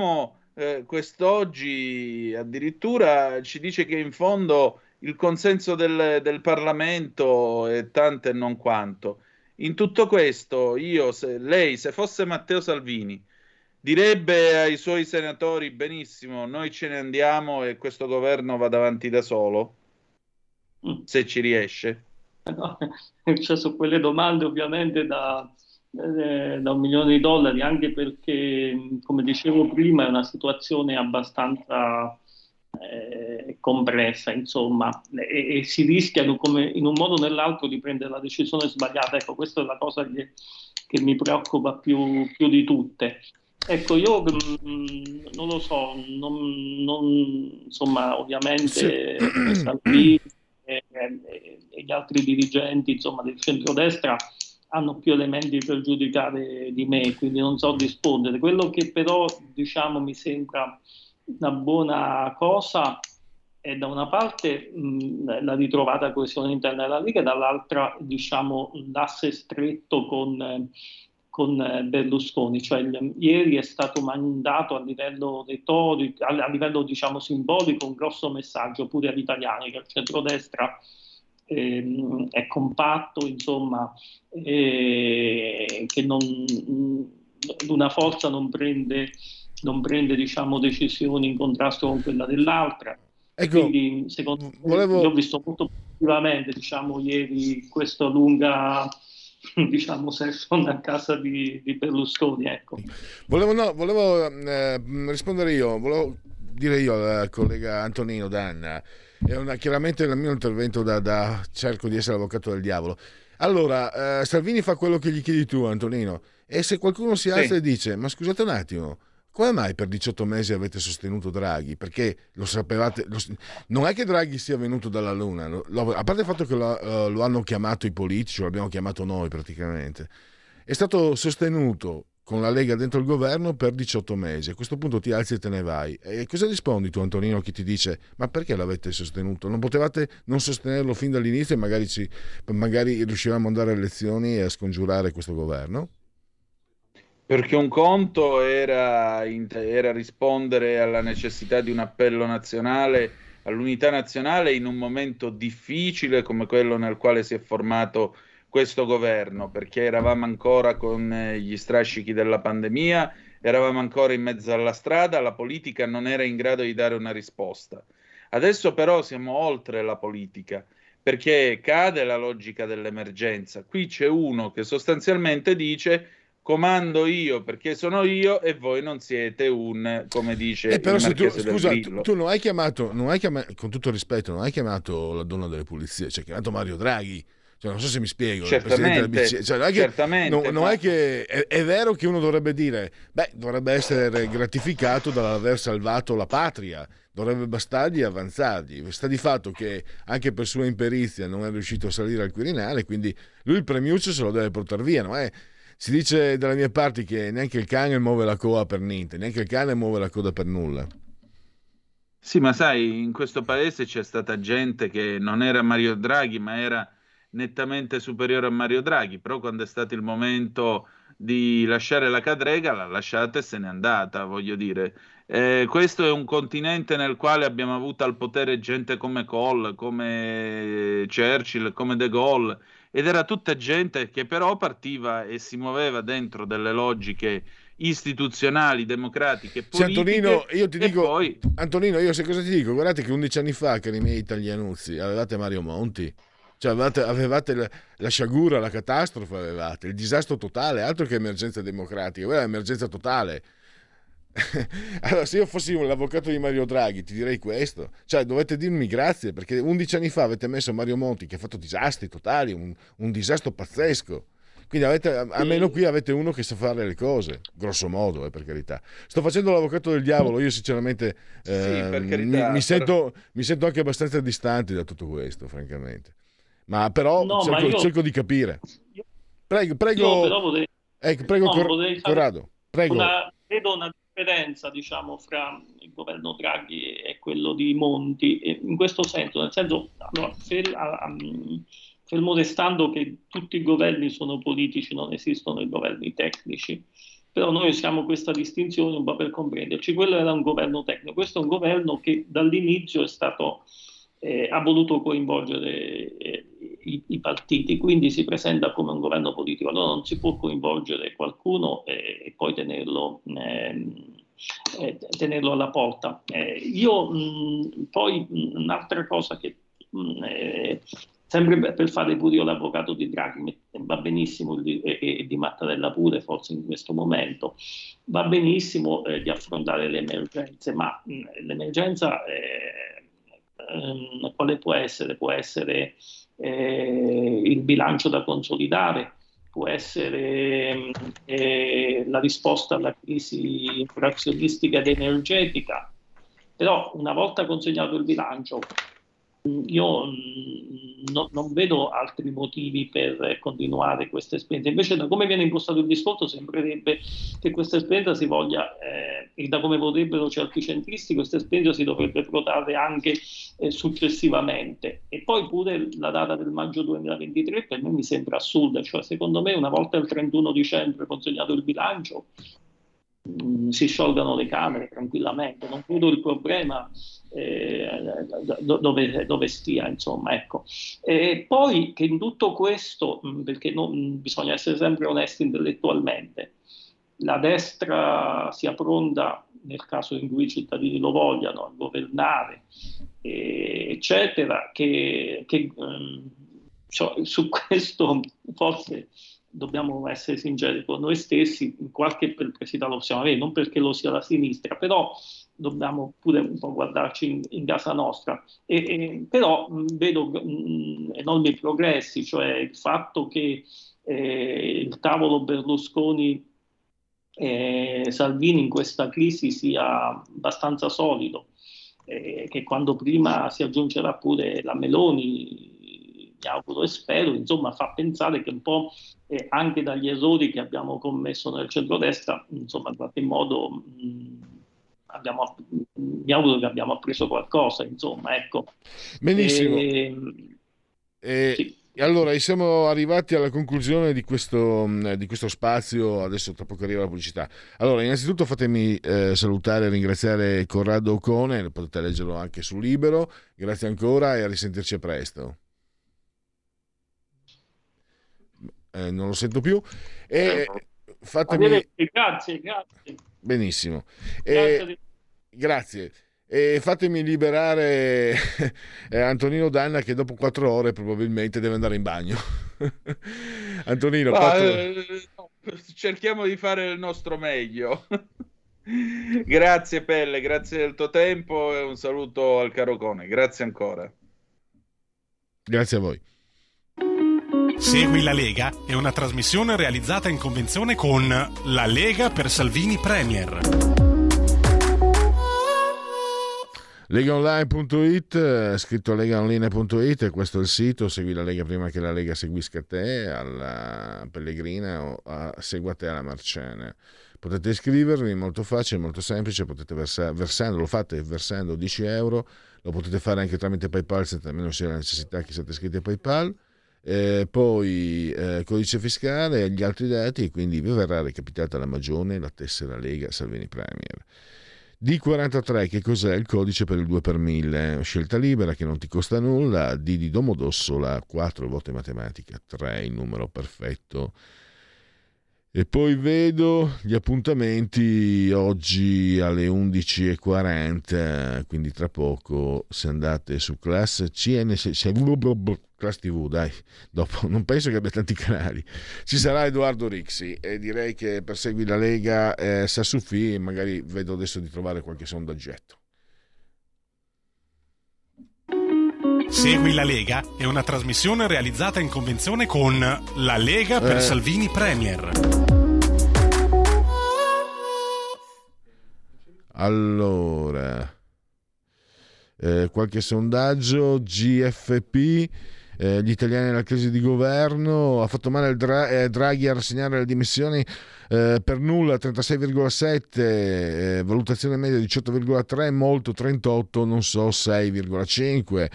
eh, quest'oggi addirittura ci dice che in fondo il consenso del, del Parlamento è tanto e non quanto. In tutto questo, io, se, lei, se fosse Matteo Salvini, direbbe ai suoi senatori benissimo, noi ce ne andiamo e questo governo va davanti da solo, mm. se ci riesce. No, [LAUGHS] cioè, su quelle domande ovviamente da, eh, da un milione di dollari, anche perché, come dicevo prima, è una situazione abbastanza eh, complessa, insomma, e, e, si rischiano come in un modo o nell'altro di prendere la decisione sbagliata. Ecco, questa è la cosa che, che mi preoccupa più, più, di tutte. Ecco, io mh, mm, non lo so, non, non, insomma, ovviamente sì. Salvini e, e, gli altri dirigenti insomma, del centrodestra hanno più elementi per giudicare di me, quindi non so rispondere. Quello che però diciamo mi sembra una buona cosa è da una parte mh, la ritrovata coesione interna della Lega, dall'altra diciamo l'asse stretto con, con Berlusconi, cioè il, ieri è stato mandato a livello retorico, a, a livello diciamo simbolico un grosso messaggio pure agli italiani che il centrodestra eh, è compatto, insomma, eh, che non, una forza non prende, non prende diciamo, decisioni in contrasto con quella dell'altra. Ecco, Quindi, secondo volevo... me, io ho visto molto positivamente, diciamo, ieri questa lunga [LAUGHS] diciamo session a casa di, di Berlusconi. Ecco. Volevo, no, volevo eh, rispondere io, volevo dire io al collega Antonino Danna è una, chiaramente il mio intervento da, da, cerco di essere avvocato del diavolo. Allora, eh, Salvini fa quello che gli chiedi tu, Antonino, e se qualcuno si alza sì. e dice, ma scusate un attimo, come mai per 18 mesi avete sostenuto Draghi? Perché lo sapevate, lo, non è che Draghi sia venuto dalla Luna, lo, a parte il fatto che lo, uh, lo hanno chiamato i politici, lo abbiamo chiamato noi praticamente, è stato sostenuto con la Lega dentro il governo per 18 mesi. A questo punto ti alzi e te ne vai. E cosa rispondi tu, Antonino, chi ti dice ma perché l'avete sostenuto? Non potevate non sostenerlo fin dall'inizio e magari, ci, magari riuscivamo ad andare alle elezioni e a scongiurare questo governo? Perché un conto era, era rispondere alla necessità di un appello nazionale all'unità nazionale in un momento difficile come quello nel quale si è formato questo governo, perché eravamo ancora con eh, gli strascichi della pandemia, eravamo ancora in mezzo alla strada, la politica non era in grado di dare una risposta. Adesso però siamo oltre la politica, perché cade la logica dell'emergenza. Qui c'è uno che sostanzialmente dice comando io perché sono io e voi non siete un, come dice Eh, però se tu, scusa, tu, tu non hai chiamato, non hai chiamato, con tutto rispetto, non hai chiamato la donna delle pulizie, cioè hai chiamato Mario Draghi. Cioè, non so se mi spiego. Certamente. Cioè, non è che, certamente, non- non ma- è che- è, è vero che uno dovrebbe dire, beh, dovrebbe essere gratificato dall'aver salvato la patria, dovrebbe bastargli avanzargli. Sta di fatto che anche per sua imperizia non è riuscito a salire al Quirinale, quindi lui il premiuccio se lo deve portare via. No? Eh, si dice dalle mie parti che neanche il cane muove la coda per niente, neanche il cane muove la coda per nulla. Sì, ma sai, in questo paese c'è stata gente che non era Mario Draghi, ma era nettamente superiore a Mario Draghi, però quando è stato il momento di lasciare la cadrega, l'ha lasciata e se n'è andata, voglio dire. Eh, questo è un continente nel quale abbiamo avuto al potere gente come Kohl, come Churchill, come De Gaulle, ed era tutta gente che però partiva e si muoveva dentro delle logiche istituzionali, democratiche, Sì, politiche, Antonino, io ti dico, poi Antonino, io sai cosa ti dico? Guardate che 11 anni fa, cari miei italianuzzi, avevate Mario Monti, cioè avevate, avevate la, la sciagura, la catastrofe, avevate il disastro totale, altro che emergenza democratica, quella è emergenza totale. [LAUGHS] allora, se io fossi l'avvocato di Mario Draghi, ti direi questo. Cioè, dovete dirmi grazie perché 11 anni fa avete messo Mario Monti che ha fatto disastri totali, un, un disastro pazzesco. Quindi avete, almeno qui avete uno che sa fare le cose, grosso modo, eh, per carità. Sto facendo l'avvocato del diavolo, io sinceramente eh, per mi, carità, mi però- sento, mi sento anche abbastanza distante da tutto questo, francamente. Ma però No, cerco, ma io- cerco di capire. Prego, prego, Io vorrei, ecco, prego no, Cor- fare Corrado, prego. una, vedo una differenza diciamo, fra il governo Draghi e quello di Monti, e in questo senso, nel senso, allora, fer- a- fermo restando che tutti i governi sono politici, non esistono i governi tecnici, però noi usiamo questa distinzione un po' per comprenderci. Quello era un governo tecnico, questo è un governo che dall'inizio è stato, eh, ha voluto coinvolgere eh, i, i partiti, quindi si presenta come un governo politico. Allora non si può coinvolgere qualcuno e, e poi tenerlo, ehm, eh, tenerlo alla porta. Eh, io mh, poi mh, un'altra cosa che mh, eh, sempre per fare pure io l'avvocato di Draghi, va benissimo e di Mattarella pure, forse in questo momento, va benissimo eh, di affrontare le emergenze, ma mh, l'emergenza eh, ehm, quale può essere? Può essere eh, il bilancio da consolidare, può essere mh, eh, la risposta alla crisi inflazionistica ed energetica, però una volta consegnato il bilancio io mh, no- non vedo altri motivi per continuare questa esperienza. Invece, da come viene impostato il discorso, sembrerebbe che questa esperienza si voglia, eh, e da come vorrebbero certi centristi, questa esperienza si dovrebbe protrarre anche eh, successivamente. E poi pure la data del maggio 2023 per me mi sembra assurda, cioè secondo me una volta il 31 dicembre consegnato il bilancio mh, si sciolgano le Camere tranquillamente, non vedo il problema eh, do- dove, dove stia, insomma, ecco. E poi che in tutto questo, mh, perché non- bisogna essere sempre onesti intellettualmente, la destra sia pronta, nel caso in cui i cittadini lo vogliano, a governare, eh, eccetera, che, che, ehm, cioè, su [LAUGHS] questo forse dobbiamo essere sinceri con noi stessi, qualche perplessità lo possiamo avere, non perché lo sia la sinistra, però dobbiamo pure un po' guardarci in, in casa nostra. E, e- però mh, vedo mh, enormi progressi, cioè il fatto che eh, il tavolo Berlusconi eh, Salvini in questa crisi sia abbastanza solido, eh, che quando prima si aggiungerà pure la Meloni, mi auguro e spero, insomma fa pensare che un po' eh, anche dagli errori che abbiamo commesso nel centrodestra, insomma in qualche modo mh, abbiamo, mi auguro che abbiamo appreso qualcosa, insomma, ecco. Benissimo. Ehm, Eh, sì. allora, siamo arrivati alla conclusione di questo, mm, di questo, spazio, adesso tra poco arriva la pubblicità. Allora, innanzitutto fatemi eh, salutare e ringraziare Corrado Ocone, potete leggerlo anche su Libero, grazie ancora e a risentirci presto. Eh, non lo sento più. E fatemi... Grazie, grazie. Benissimo. E... Grazie. E fatemi liberare [LAUGHS] eh, Antonino Danna che dopo quattro ore probabilmente deve andare in bagno. [LAUGHS] Antonino, Ma, quattro... eh, cerchiamo di fare il nostro meglio. [LAUGHS] grazie Pelle, grazie del tuo tempo e un saluto al caro Cone. Grazie ancora. Grazie a voi. Segui la Lega è una trasmissione realizzata in convenzione con La Lega per Salvini Premier. Legaonline.it, eh, scritto legaonline.it, questo è il sito, segui la Lega prima che la Lega seguisca te, alla Pellegrina o a, segua te alla Marciana. Potete iscrivervi, molto facile, molto semplice, potete versare, versando, lo fate versando 10 euro, lo potete fare anche tramite PayPal se almeno sia la necessità che siate iscritti a PayPal. Eh, poi eh, codice fiscale e gli altri dati, quindi vi verrà recapitata la magione, la tessera Lega Salvini Premier. D43, che cos'è? Il codice per il 2 per 1000, scelta libera che non ti costa nulla, D di Domodossola, 4 volte matematica, 3 il numero perfetto. E poi vedo gli appuntamenti oggi alle 11.40, quindi tra poco se andate su Class CN, Class TV, dai, dopo non penso che abbia tanti canali. Ci sarà Edoardo Rixi e direi che per Segui la Lega eh, Sassuffi magari vedo adesso di trovare qualche sondaggetto. Segui la Lega è una trasmissione realizzata in convenzione con La Lega per Eh. Salvini Premier. Allora, eh, qualche sondaggio, GFP, eh, gli italiani nella crisi di governo, ha fatto male il Dra- eh, Draghi a rassegnare le dimissioni eh, per nulla 36,7, eh, valutazione media 18,3, molto 38, non so 6,5.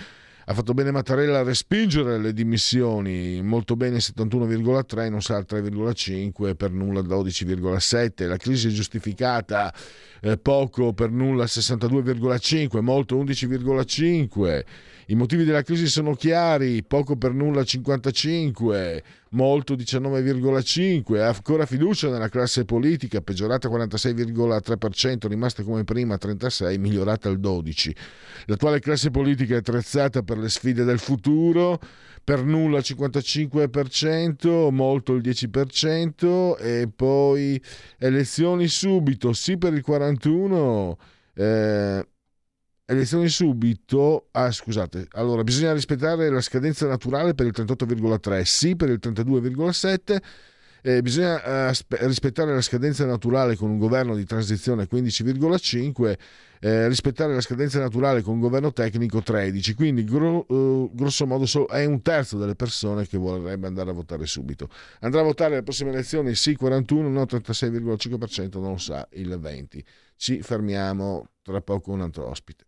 Ha fatto bene Mattarella a respingere le dimissioni, molto bene 71,3, non sa il 3,5, per nulla 12,7. La crisi è giustificata, eh, poco per nulla 62,5, molto 11,5. I motivi della crisi sono chiari, poco per nulla 55, molto 19,5. Ha ancora fiducia nella classe politica, peggiorata 46,3%, rimasta come prima 36, migliorata al 12. L'attuale classe politica è attrezzata per le sfide del futuro, per nulla il 55%, molto il 10% e poi elezioni subito, sì per il 41%. Eh, elezioni subito. Ah, scusate. Allora, bisogna rispettare la scadenza naturale per il 38,3, sì per il 32,7. Eh, bisogna eh, rispettare la scadenza naturale con un governo di transizione 15,5, eh, rispettare la scadenza naturale con un governo tecnico 13, quindi gro- eh, grosso modo so- è un terzo delle persone che vorrebbe andare a votare subito. Andrà a votare alle prossime elezioni sì 41, no 36,5%, non lo sa il 20. Ci fermiamo, tra poco un altro ospite.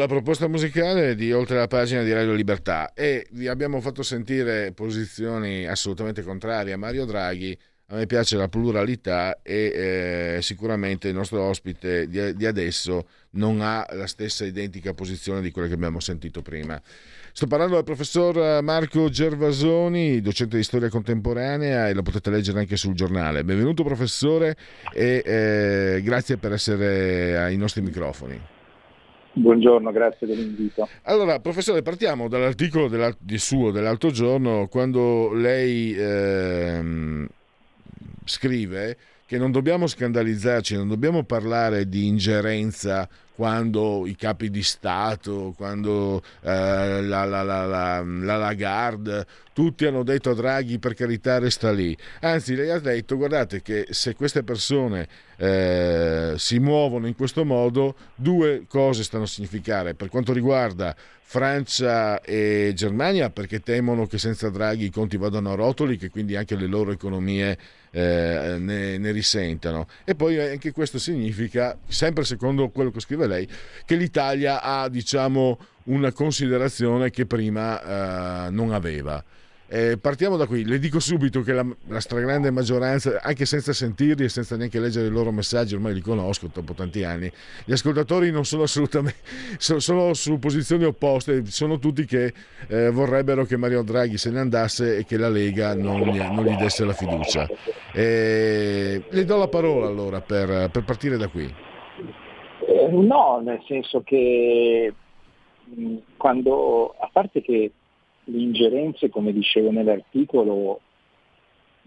La proposta musicale di oltre la pagina di Radio Libertà e vi abbiamo fatto sentire posizioni assolutamente contrarie a Mario Draghi. A me piace la pluralità e eh, sicuramente il nostro ospite di, di adesso non ha la stessa identica posizione di quella che abbiamo sentito prima. Sto parlando del professor Marco Gervasoni, docente di storia contemporanea e lo potete leggere anche sul giornale. Benvenuto professore e eh, grazie per essere ai nostri microfoni. Buongiorno, grazie dell'invito. Allora, professore, partiamo dall'articolo di suo dell'altro giorno, quando lei ehm, scrive che non dobbiamo scandalizzarci, non dobbiamo parlare di ingerenza quando i capi di Stato, quando eh, la, la, la, la, Lagarde, tutti hanno detto a Draghi per carità resta lì. Anzi, lei ha detto guardate che se queste persone eh, si muovono in questo modo, due cose stanno a significare. Per quanto riguarda Francia e Germania, perché temono che senza Draghi i conti vadano a rotoli, che quindi anche le loro economie eh, ne, ne, risentano. E poi anche questo significa, sempre secondo quello che scrive lei, che l'Italia ha diciamo, una considerazione che prima eh, non aveva. Eh, partiamo da qui, le dico subito che la, la, stragrande maggioranza, anche senza sentirli e senza neanche leggere i loro messaggi, ormai li conosco dopo tanti anni, gli ascoltatori non sono assolutamente, [LAUGHS] sono, sono su posizioni opposte, sono tutti che eh, vorrebbero che Mario Draghi se ne andasse e che la Lega non non gli desse la fiducia. Eh, le do la parola allora per, per partire da qui. Eh, no, nel senso che quando, a parte che le ingerenze, come dicevo nell'articolo,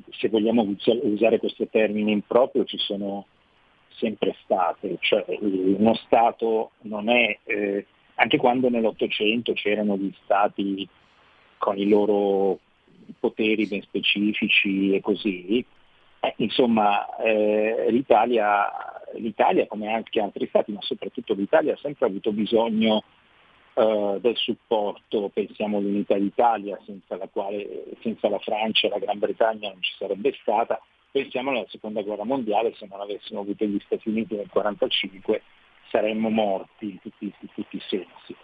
se vogliamo usare questo termine improprio, ci sono sempre state, cioè uno Stato non è, eh, anche quando nell'Ottocento c'erano gli Stati con i loro poteri ben specifici e così, eh, insomma eh, l'Italia, l'Italia, come anche altri Stati, ma soprattutto l'Italia, ha sempre avuto bisogno eh, del supporto, pensiamo all'unità d'Italia senza la quale senza la Francia e la Gran Bretagna non ci sarebbe stata, pensiamo alla seconda guerra mondiale, se non avessimo avuto gli Stati Uniti nel 1945 saremmo morti in tutti, in tutti i sensi.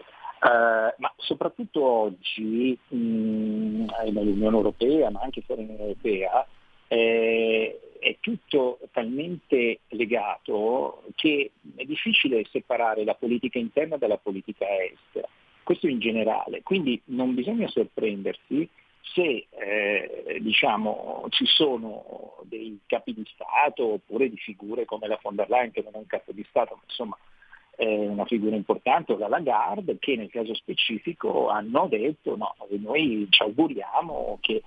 Uh, ma soprattutto oggi mh, nell'Unione Europea, ma anche fuori l'Unione Europea, eh, è tutto talmente legato che è difficile separare la politica interna dalla politica estera. Questo in generale. Quindi non bisogna sorprendersi se eh, diciamo, ci sono dei capi di Stato oppure di figure come la von der Leyen che non è un capo di Stato, ma insomma è una figura importante, o la Lagarde, che nel caso specifico hanno detto no, noi ci auguriamo che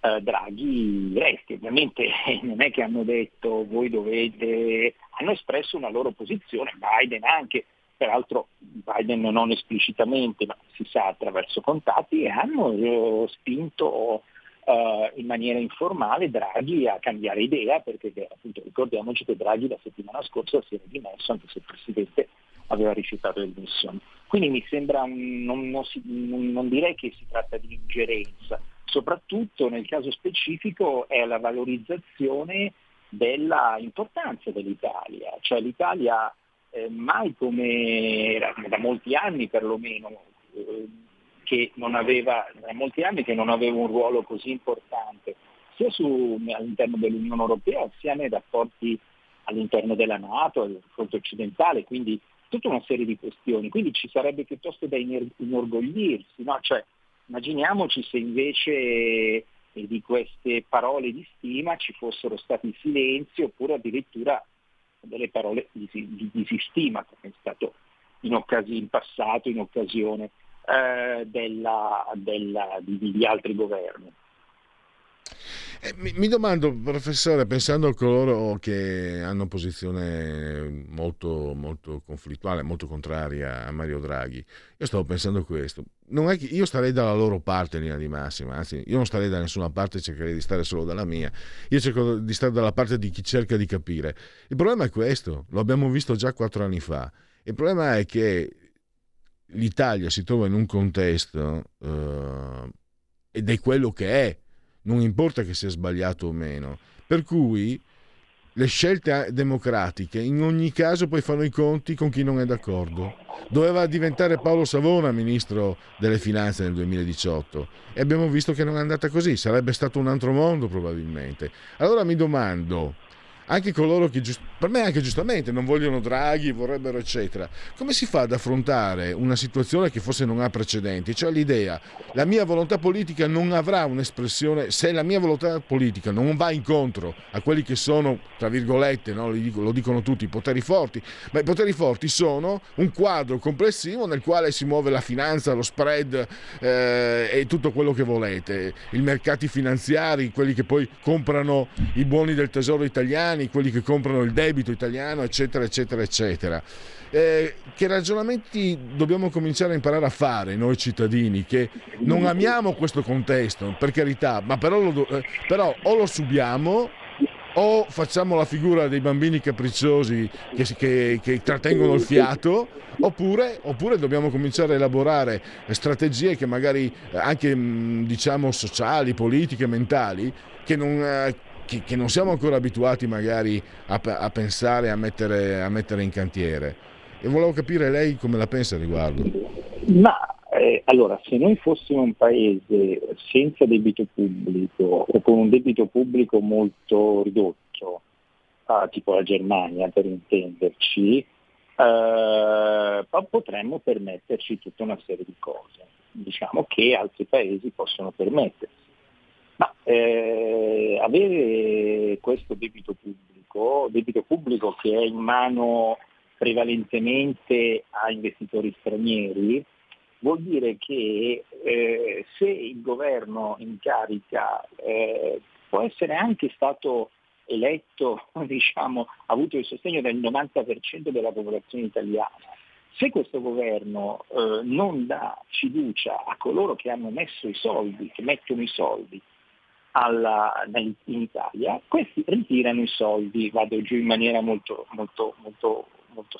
eh, Draghi resti. Ovviamente [LAUGHS] non è che hanno detto voi dovete, hanno espresso una loro posizione, Biden anche, peraltro Biden non esplicitamente, ma si sa attraverso contatti, e hanno eh, spinto eh, in maniera informale Draghi a cambiare idea, perché appunto ricordiamoci che Draghi la settimana scorsa si era dimesso, anche se il Presidente aveva rifiutato le dimissioni. Quindi mi sembra, non, non, si, non direi che si tratta di ingerenza, soprattutto nel caso specifico è la valorizzazione della importanza dell'Italia, cioè l'Italia eh, mai come da molti anni perlomeno eh, che non aveva, da molti anni che non aveva un ruolo così importante sia su, all'interno dell'Unione Europea sia nei rapporti all'interno della Nato, al fronte occidentale, quindi tutta una serie di questioni. Quindi ci sarebbe piuttosto da inorgoglirsi, no? cioè, Immaginiamoci se invece eh, di queste parole di stima ci fossero stati silenzi oppure addirittura delle parole di, di disistima, come è stato in, occasi- in passato in occasione eh, della, della, di, di altri governi. Eh, mi, mi, domando, professore, pensando a coloro che hanno posizione molto, molto conflittuale, molto contraria a Mario Draghi, io stavo pensando questo. Non è che io starei dalla loro parte in linea di massima, anzi, io non starei da nessuna parte, cercherei di stare solo dalla mia. Io cerco di stare dalla parte di chi cerca di capire. Il problema è questo, lo abbiamo visto già quattro anni fa. Il problema è che l'Italia si trova in un contesto uh, ed è quello che è non importa che sia sbagliato o meno. Per cui le scelte democratiche in ogni caso poi fanno i conti con chi non è d'accordo. Doveva diventare Paolo Savona ministro delle finanze nel 2018 e abbiamo visto che non è andata così, sarebbe stato un altro mondo probabilmente. Allora mi domando, anche coloro che per me anche giustamente non vogliono Draghi, vorrebbero eccetera. Come si fa ad affrontare una situazione che forse non ha precedenti? Cioè l'idea, la mia volontà politica non avrà un'espressione, se la mia volontà politica non va incontro a quelli che sono, tra virgolette, no? lo dicono tutti, i poteri forti, ma i poteri forti sono un quadro complessivo nel quale si muove la finanza, lo spread eh, e tutto quello che volete, i mercati finanziari, quelli che poi comprano i buoni del tesoro italiani, italiani, quelli che comprano il debito italiano, eccetera, eccetera, eccetera. Eh, che ragionamenti dobbiamo cominciare a imparare a fare noi cittadini che non amiamo questo contesto, per carità, ma però, lo, eh, però o lo subiamo o facciamo la figura dei bambini capricciosi che, che, che trattengono il fiato oppure, oppure, dobbiamo cominciare a elaborare strategie che magari eh, anche diciamo sociali, politiche, mentali che non, eh, che, che, non siamo ancora abituati magari a, a pensare, a mettere, a mettere, in cantiere. E volevo capire lei come la pensa al riguardo. Ma eh, allora, se noi fossimo un paese senza debito pubblico o con un debito pubblico molto ridotto, ah, tipo la Germania per intenderci, eh, potremmo permetterci tutta una serie di cose, diciamo che altri paesi possono permettersi. Ma eh, avere questo debito pubblico, debito pubblico che è in mano prevalentemente a investitori stranieri, vuol dire che eh, se il governo in carica eh, può essere anche stato eletto, [LAUGHS] diciamo, ha avuto il sostegno del 90% della popolazione italiana, se questo governo eh, non dà fiducia a coloro che hanno messo i soldi, che mettono i soldi alla, in Italia, questi ritirano i soldi, vado giù in maniera molto, molto, molto, molto,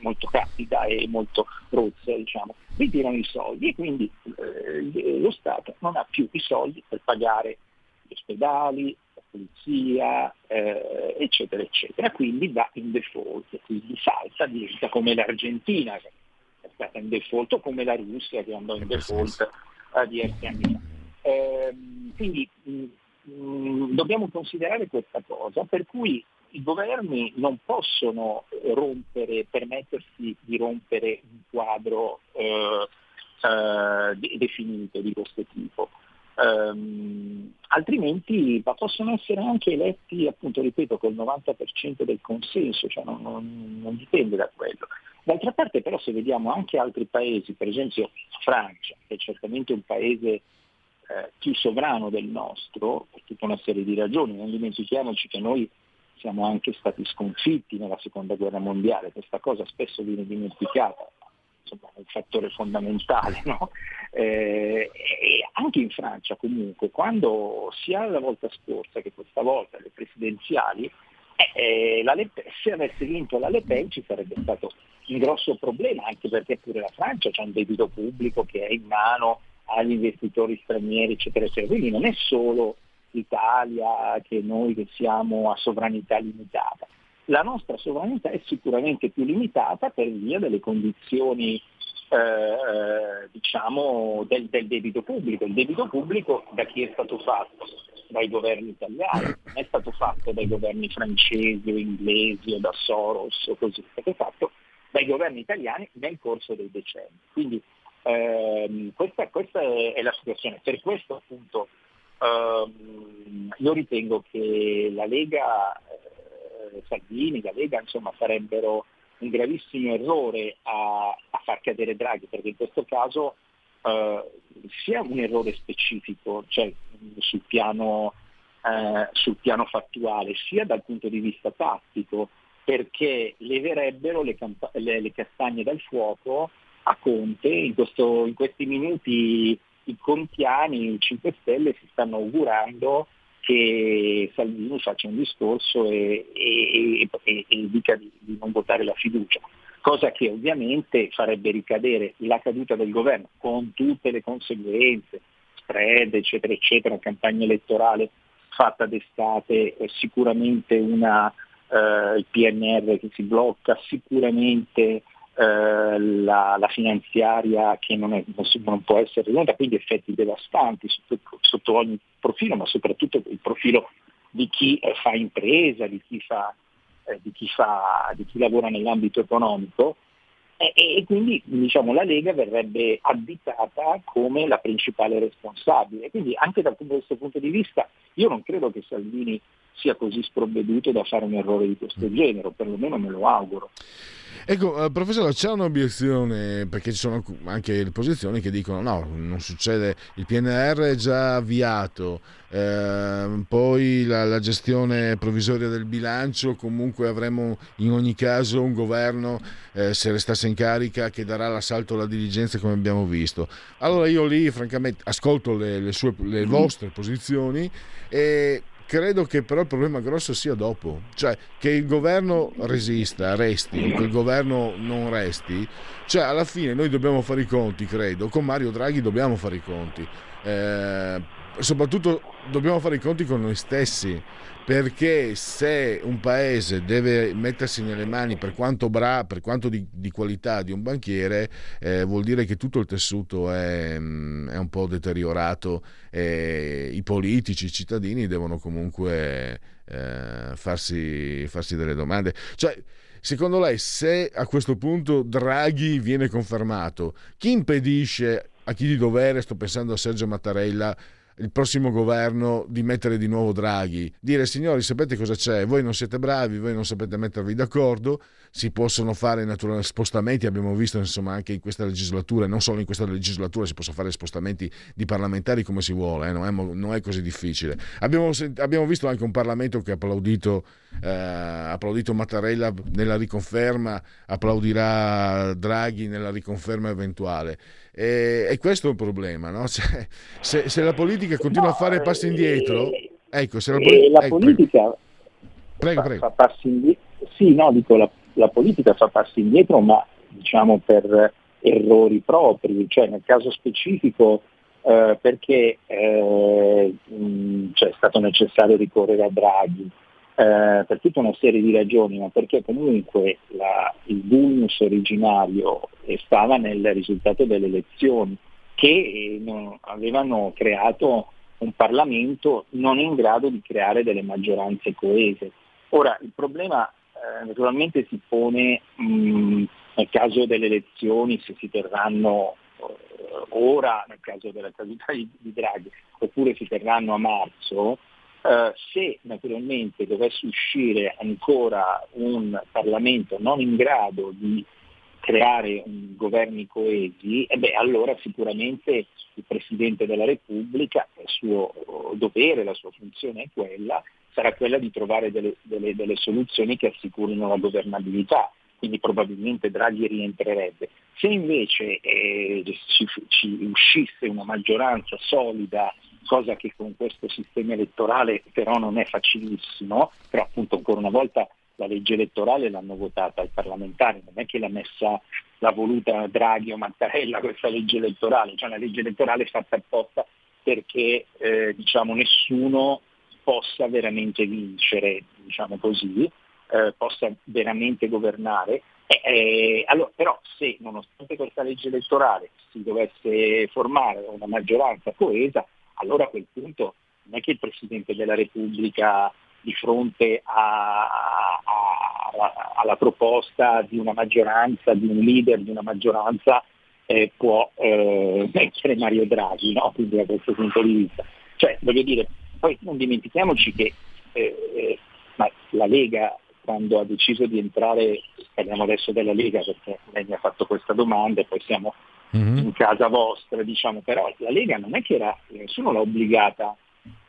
molto capida e molto rozza, diciamo, ritirano i soldi e quindi eh, lo Stato non ha più i soldi per pagare gli ospedali, la polizia, eh, eccetera, eccetera, quindi va in default, quindi salta, diventa come l'Argentina che è stata in default o come la Russia che andò in default a dieci anni fa. Eh, quindi mh, mh, dobbiamo considerare questa cosa, per cui i governi non possono rompere, permettersi di rompere un quadro eh, eh, definito di questo tipo. Um, altrimenti possono essere anche eletti, appunto, ripeto, col 90% del consenso, cioè non, non, non, dipende da quello. D'altra parte però se vediamo anche altri paesi, per esempio Francia, che è certamente un paese eh, più sovrano del nostro, per tutta una serie di ragioni. Non dimentichiamoci che noi siamo anche stati sconfitti nella seconda guerra mondiale, questa cosa spesso viene dimenticata, insomma è un fattore fondamentale. No? Eh, e anche in Francia comunque, quando sia la volta scorsa che questa volta le presidenziali, eh, eh, Pen, se avesse vinto la Le Pen ci sarebbe stato un grosso problema, anche perché pure la Francia c'è un debito pubblico che è in mano agli investitori stranieri, eccetera, eccetera. Quindi non è solo l'Italia che noi che siamo a sovranità limitata. La nostra sovranità è sicuramente più limitata per via delle condizioni eh, diciamo del, del, debito pubblico. Il debito pubblico da chi è stato fatto? Dai governi italiani, non è stato fatto dai governi francesi o inglesi o da Soros o così, è stato fatto dai governi italiani nel corso dei decenni. Quindi eh, questa, questa è, è, la situazione. Per questo appunto ehm, io ritengo che la Lega, eh, Salvini, la Lega insomma farebbero un gravissimo errore a, a, far cadere Draghi, perché in questo caso eh, sia un errore specifico, cioè sul piano, eh, sul piano fattuale, sia dal punto di vista tattico, perché leverebbero le, camp- le, le castagne dal fuoco a Conte. In, questo, in questi minuti i contiani, i 5 Stelle si stanno augurando che Salvini faccia un discorso e, e, e, e dica di, di, non votare la fiducia, cosa che ovviamente farebbe ricadere la caduta del governo con tutte le conseguenze, spread, eccetera, eccetera, campagna elettorale fatta d'estate, sicuramente una, eh, il PNR che si blocca, sicuramente eh, la, la, finanziaria che non, è, non, può essere ridotta, quindi effetti devastanti sotto, sotto, ogni profilo, ma soprattutto il profilo di chi eh, fa impresa, di chi, fa, eh, di, chi fa, di chi, lavora nell'ambito economico e, e quindi diciamo, la Lega verrebbe additata come la principale responsabile. Quindi anche da questo punto di vista io non credo che Salvini sia così sprovveduto da fare un errore di questo genere, o perlomeno me lo auguro. Ecco, eh, professore, c'è un'obiezione perché ci sono anche le posizioni che dicono no, non succede, il PNR è già avviato, eh, poi la, la, gestione provvisoria del bilancio, comunque avremo in ogni caso un governo, eh, se restasse in carica, che darà l'assalto alla diligenza come abbiamo visto. Allora io lì francamente ascolto le, le, sue, le vostre posizioni e credo che però il problema grosso sia dopo, cioè che il governo resista, resti, che il governo non resti, cioè alla fine noi dobbiamo fare i conti, credo, con Mario Draghi dobbiamo fare i conti, eh, soprattutto dobbiamo fare i conti con noi stessi, perché se un paese deve mettersi nelle mani per quanto, bra, per quanto di, di, qualità di un banchiere, eh, vuol dire che tutto il tessuto è, mm, è un po' deteriorato e i politici, i cittadini devono comunque eh, farsi, farsi delle domande. Cioè, Secondo lei, se a questo punto Draghi viene confermato, chi impedisce a chi di dovere, sto pensando a Sergio Mattarella, il prossimo governo di mettere di nuovo Draghi, dire signori sapete cosa c'è, voi non siete bravi, voi non sapete mettervi d'accordo, si possono fare naturalmente spostamenti, abbiamo visto insomma anche in questa legislatura, non solo in questa legislatura si possono fare spostamenti di parlamentari come si vuole, eh, non, è, non, è, così difficile. Abbiamo, abbiamo, visto anche un Parlamento che ha applaudito, eh, applaudito Mattarella nella riconferma, applaudirà Draghi nella riconferma eventuale. E, e questo è un problema, no? [LAUGHS] cioè, se, se, la politica continua a fare passi indietro, eh, ecco, se la, poli- la ecco, politica prego, prego. fa passi indietro, sì, no, dico la, la politica fa passi indietro, ma diciamo per errori propri, cioè nel caso specifico eh, perché eh, mh, cioè, è stato necessario ricorrere a Draghi, eh, per tutta una serie di ragioni, ma perché comunque la, il vulnus originario stava nel risultato delle elezioni che eh, non, avevano creato un Parlamento non in grado di creare delle maggioranze coese. Ora, il problema eh, naturalmente si pone mh, nel caso delle elezioni, se si terranno eh, ora, nel caso della caduta di, di Draghi, oppure si terranno a marzo, Uh, se naturalmente dovesse uscire ancora un Parlamento non in grado di creare governi coesi, eh beh, allora sicuramente il Presidente della Repubblica, il suo dovere, la sua funzione è quella, sarà quella di trovare delle, delle, delle soluzioni che assicurino la governabilità, quindi probabilmente Draghi rientrerebbe. Se invece eh, ci, ci uscisse una maggioranza solida cosa che con questo sistema elettorale però non è facilissimo, però appunto ancora una volta la legge elettorale l'hanno votata i parlamentari, non è che l'ha messa, l'ha voluta Draghi o Mattarella questa legge elettorale, cioè una legge elettorale fatta apposta perché eh, diciamo, nessuno possa veramente vincere, diciamo così, eh, possa veramente governare. Eh, eh, allora, però se nonostante questa legge elettorale si dovesse formare una maggioranza coesa, allora a quel punto non è che il Presidente della Repubblica di fronte a, a, a, alla proposta di una maggioranza, di un leader di una maggioranza, eh, può eh, [LAUGHS] mettere Mario Draghi, no? quindi da questo punto di vista. Cioè, voglio dire, poi non dimentichiamoci che eh, eh la Lega quando ha deciso di entrare, parliamo adesso della Lega perché lei mi ha fatto questa domanda e poi siamo mm-hmm. in casa vostra, diciamo, però la Lega non è che era, nessuno l'ha obbligata,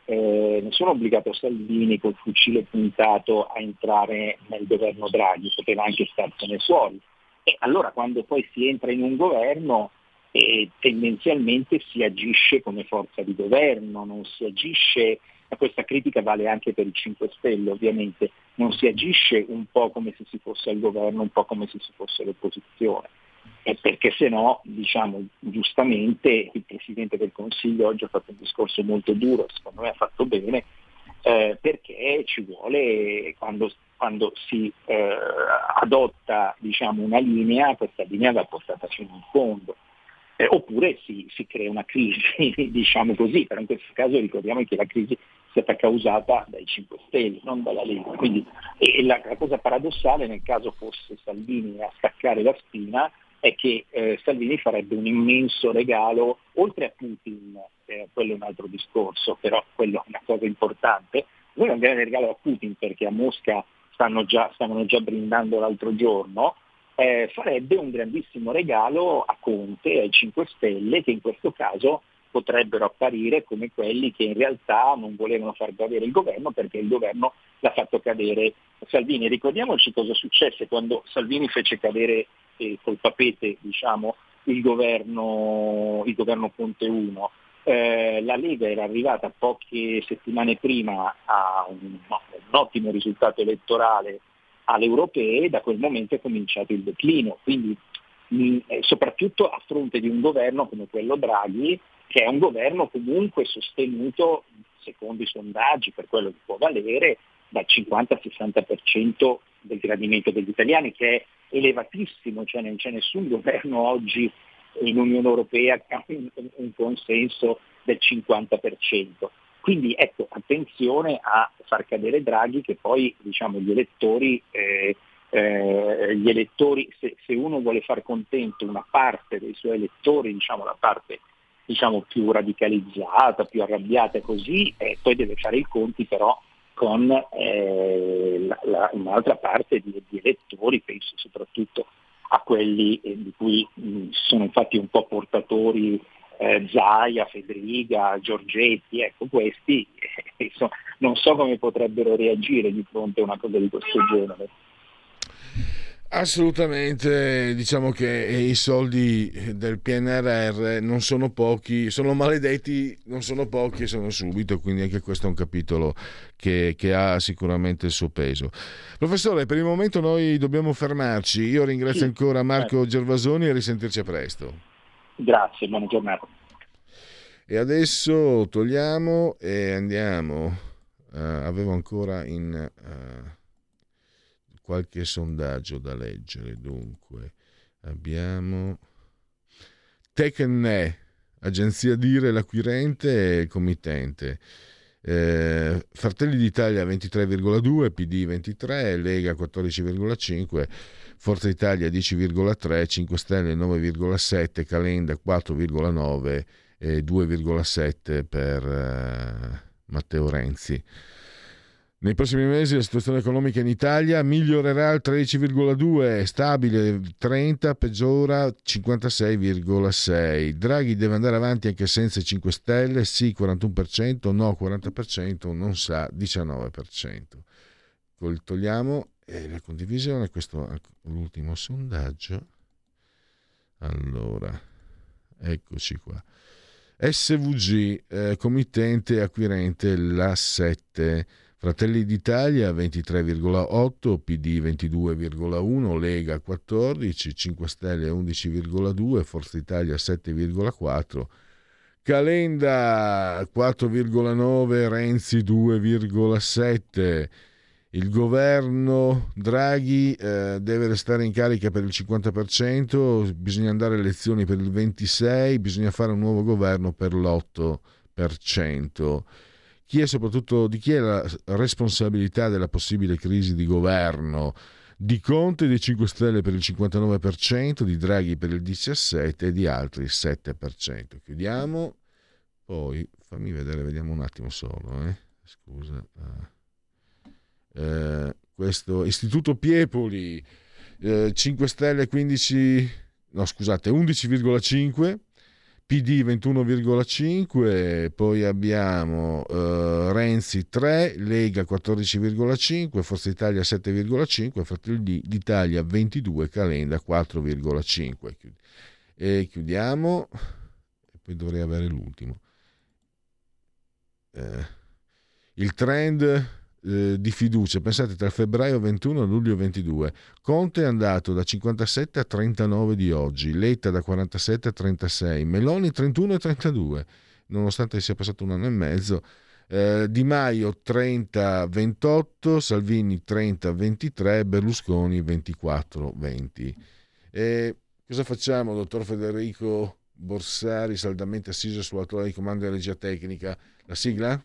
eh, nessuno ha obbligato Salvini col fucile puntato a entrare nel governo Draghi, poteva anche starsene fuori. E allora quando poi si entra in un governo eh, tendenzialmente si agisce come forza di governo, non si agisce, ma questa critica vale anche per i 5 Stelle ovviamente, non si agisce un po' come se si fosse al governo, un po' come se si fosse all'opposizione eh, perché se no, diciamo giustamente, il Presidente del Consiglio oggi ha fatto un discorso molto duro, secondo me ha fatto bene, eh, perché ci vuole, quando, quando si eh, adotta diciamo, una linea, questa linea va portata fino in fondo. Eh, oppure si, si, crea una crisi, [LAUGHS] diciamo così, però in questo caso ricordiamo che la crisi è stata causata dai 5 Stelle, non dalla Lega. Quindi, e la, la cosa paradossale nel caso fosse Salvini a staccare la spina è che eh, Salvini farebbe un immenso regalo, oltre a Putin, eh, quello è un altro discorso, però quello è una cosa importante, non abbiamo un regalo a Putin perché a Mosca stanno già, stavano già brindando l'altro giorno, eh, farebbe un grandissimo regalo a Conte ai 5 Stelle che in questo caso potrebbero apparire come quelli che in realtà non volevano far cadere il governo perché il governo l'ha fatto cadere Salvini. Ricordiamoci cosa successe quando Salvini fece cadere eh, col tapete diciamo, il, governo, il governo Conte 1. Eh, la Lega era arrivata poche settimane prima a un, un ottimo risultato elettorale alle europee e da quel momento è cominciato il declino. Quindi mh, eh, soprattutto a fronte di un governo come quello Draghi, che è un governo comunque sostenuto, secondo i sondaggi, per quello che può valere, dal 50 60% del gradimento degli italiani, che è elevatissimo, cioè non c'è nessun governo oggi in Unione Europea che ha un, un consenso del 50%. Quindi ecco, attenzione a far cadere Draghi che poi diciamo, gli elettori, eh, eh, gli elettori se, se, uno vuole far contento una parte dei suoi elettori, diciamo la parte diciamo, più radicalizzata, più arrabbiata così, eh, poi deve fare i conti però con eh, la, la, un'altra parte di, di, elettori, penso soprattutto a quelli eh, di cui sono infatti un po' portatori eh, Zaia, Federica, Giorgetti, ecco questi eh, [LAUGHS] insomma, non so come potrebbero reagire di fronte a una cosa di questo genere. Assolutamente, diciamo che i soldi del PNRR non sono pochi, sono maledetti, non sono pochi e sono subito, quindi anche questo è un capitolo che, che, ha sicuramente il suo peso. Professore, per il momento noi dobbiamo fermarci, io ringrazio sì, ancora Marco certo. Gervasoni e risentirci a presto. Grazie, buona giornata. E adesso togliamo e andiamo, uh, avevo ancora in... Uh, qualche sondaggio da leggere. Dunque, abbiamo Tecne, agenzia Dire, l'acquirente e il committente. Eh, Fratelli d'Italia 23,2, PD 23, Lega 14,5, Forza Italia 10,3, 5 Stelle 9,7, Calenda 4,9 e 2,7 per eh, Matteo Renzi. Nei prossimi mesi la situazione economica in Italia migliorerà al 13,2, stabile 30, peggiora 56,6. Draghi deve andare avanti anche senza i 5 Stelle, sì 41%, no 40%, non sa 19%. Togliamo eh, la condivisione, questo è l'ultimo sondaggio. Allora, eccoci qua. SVG, eh, committente acquirente la 7 Fratelli d'Italia 23,8, PD 22,1, Lega 14, 5 Stelle 11,2, Forza Italia 7,4, Calenda 4,9, Renzi 2,7. Il governo Draghi eh, deve restare in carica per il 50%, bisogna andare alle elezioni per il 26%, bisogna fare un nuovo governo per l'8% chi è soprattutto di chi è la responsabilità della possibile crisi di governo di Conte dei 5 Stelle per il 59%, di Draghi per il 17% e di altri il 7%. Chiudiamo, poi fammi vedere, vediamo un attimo solo. Eh. Scusa. Eh, questo Istituto Piepoli, eh, 5 Stelle 15, no scusate, 11,5 PD 21,5, poi abbiamo uh, Renzi 3, Lega 14,5, Forza Italia 7,5, Fratelli d'Italia 22, Calenda 4,5. E chiudiamo, e poi dovrei avere l'ultimo. Eh, il trend eh, di fiducia, pensate tra febbraio 21 e luglio 22, Conte è andato da 57 a 39 di oggi, Letta da 47 a 36, Meloni 31 e 32, nonostante sia passato un anno e mezzo, Eh, di Maio 30-28, Salvini 30-23, Berlusconi 24-20. E cosa facciamo, dottor Federico Borsari, saldamente assiso sulla tolla di comando della regia tecnica? La sigla?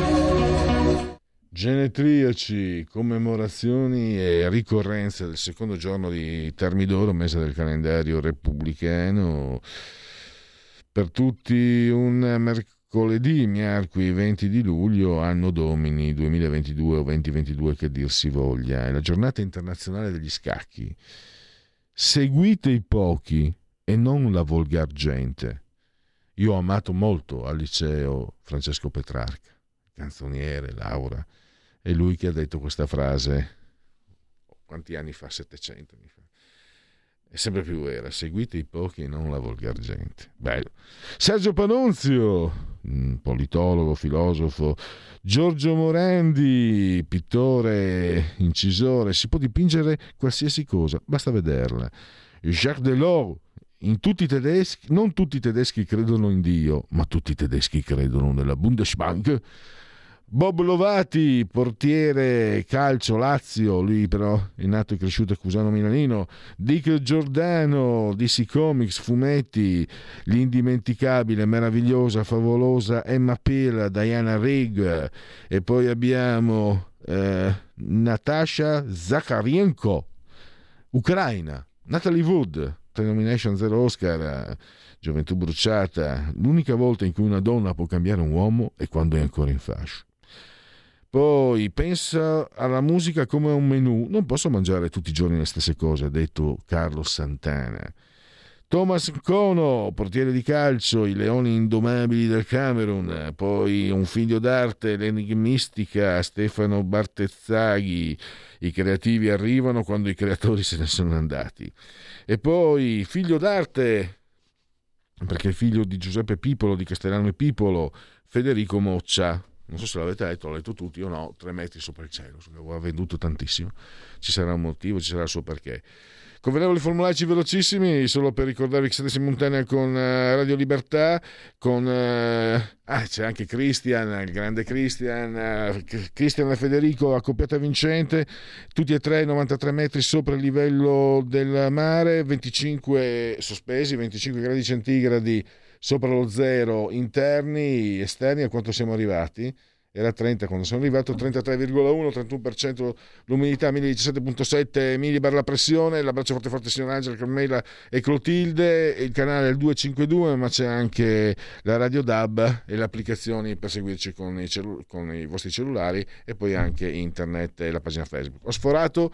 Genetriaci, commemorazioni e ricorrenze del secondo giorno di Termidoro, mese del calendario repubblicano. Per tutti un mercoledì, miarqui 20 di luglio, anno domini 2022 o 2022 che dir si voglia. È la giornata internazionale degli scacchi. Seguite i pochi e non la volgar gente. Io ho amato molto al liceo Francesco Petrarca, canzoniere, Laura è lui che ha detto questa frase. Quanti anni fa? 700 anni fa. È sempre più vera. Seguite i pochi e non la volgar gente. Bello. Sergio Panunzio, politologo, filosofo. Giorgio Morandi, pittore, incisore. Si può dipingere qualsiasi cosa, basta vederla. Jacques Delors, in tutti i tedeschi, non tutti i tedeschi credono in Dio, ma tutti i tedeschi credono nella Bundesbank. Bob Lovati, portiere calcio Lazio, lui però è nato e cresciuto a Cusano Milanino. Dick Giordano, DC Comics, fumetti, l'indimenticabile, meravigliosa, favolosa Emma Peel, Diana Rigg e poi abbiamo eh, Natasha Zakarienko, Ucraina, Natalie Wood, tre nomination, zero Oscar, gioventù bruciata. L'unica volta in cui una donna può cambiare un uomo è quando è ancora in fascia. Poi pensa alla musica come a un menù. Non posso mangiare tutti i giorni le stesse cose, ha detto Carlo Santana. Thomas Cono, portiere di calcio, i leoni indomabili del Camerun, poi un figlio d'arte, l'enigmistica Stefano Bartezzaghi. I creativi arrivano quando i creatori se ne sono andati. E poi figlio d'arte, perché è figlio di Giuseppe Pipolo, di Castellano e Pipolo, Federico Moccia, non so se l'avete letto, l'ho letto tutti, io no, tre metri sopra il cielo, ha venduto tantissimo, ci sarà un motivo, ci sarà il suo perché. Convenevoli formulaici velocissimi, solo per ricordarvi che siete simultanea con uh, Radio Libertà, con... Uh, ah, c'è anche Christian, il grande Christian, uh, Christian e Federico, accoppiata vincente, tutti e tre 93 metri sopra il livello del mare, 25 sospesi, 25 gradi centigradi sopra lo zero interni, esterni, a quanto siamo arrivati? Era 30 quando sono arrivato, 33,1, 31% l'umidità, 1017,7 millibar la pressione, l'abbraccio forte forte signor Angela, Carmela e Clotilde, il canale è il 252 ma c'è anche la radio DAB e le applicazioni per seguirci con i, cellu- con i vostri cellulari e poi anche internet e la pagina Facebook. Ho sforato,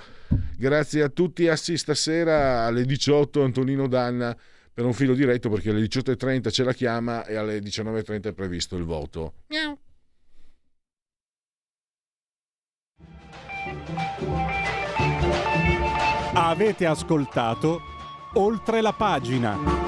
grazie a tutti, assi stasera alle 18 Antonino Danna per un filo diretto perché alle 18.30 c'è la chiama e alle 19.30 è previsto il voto. Miau. Avete ascoltato oltre la pagina.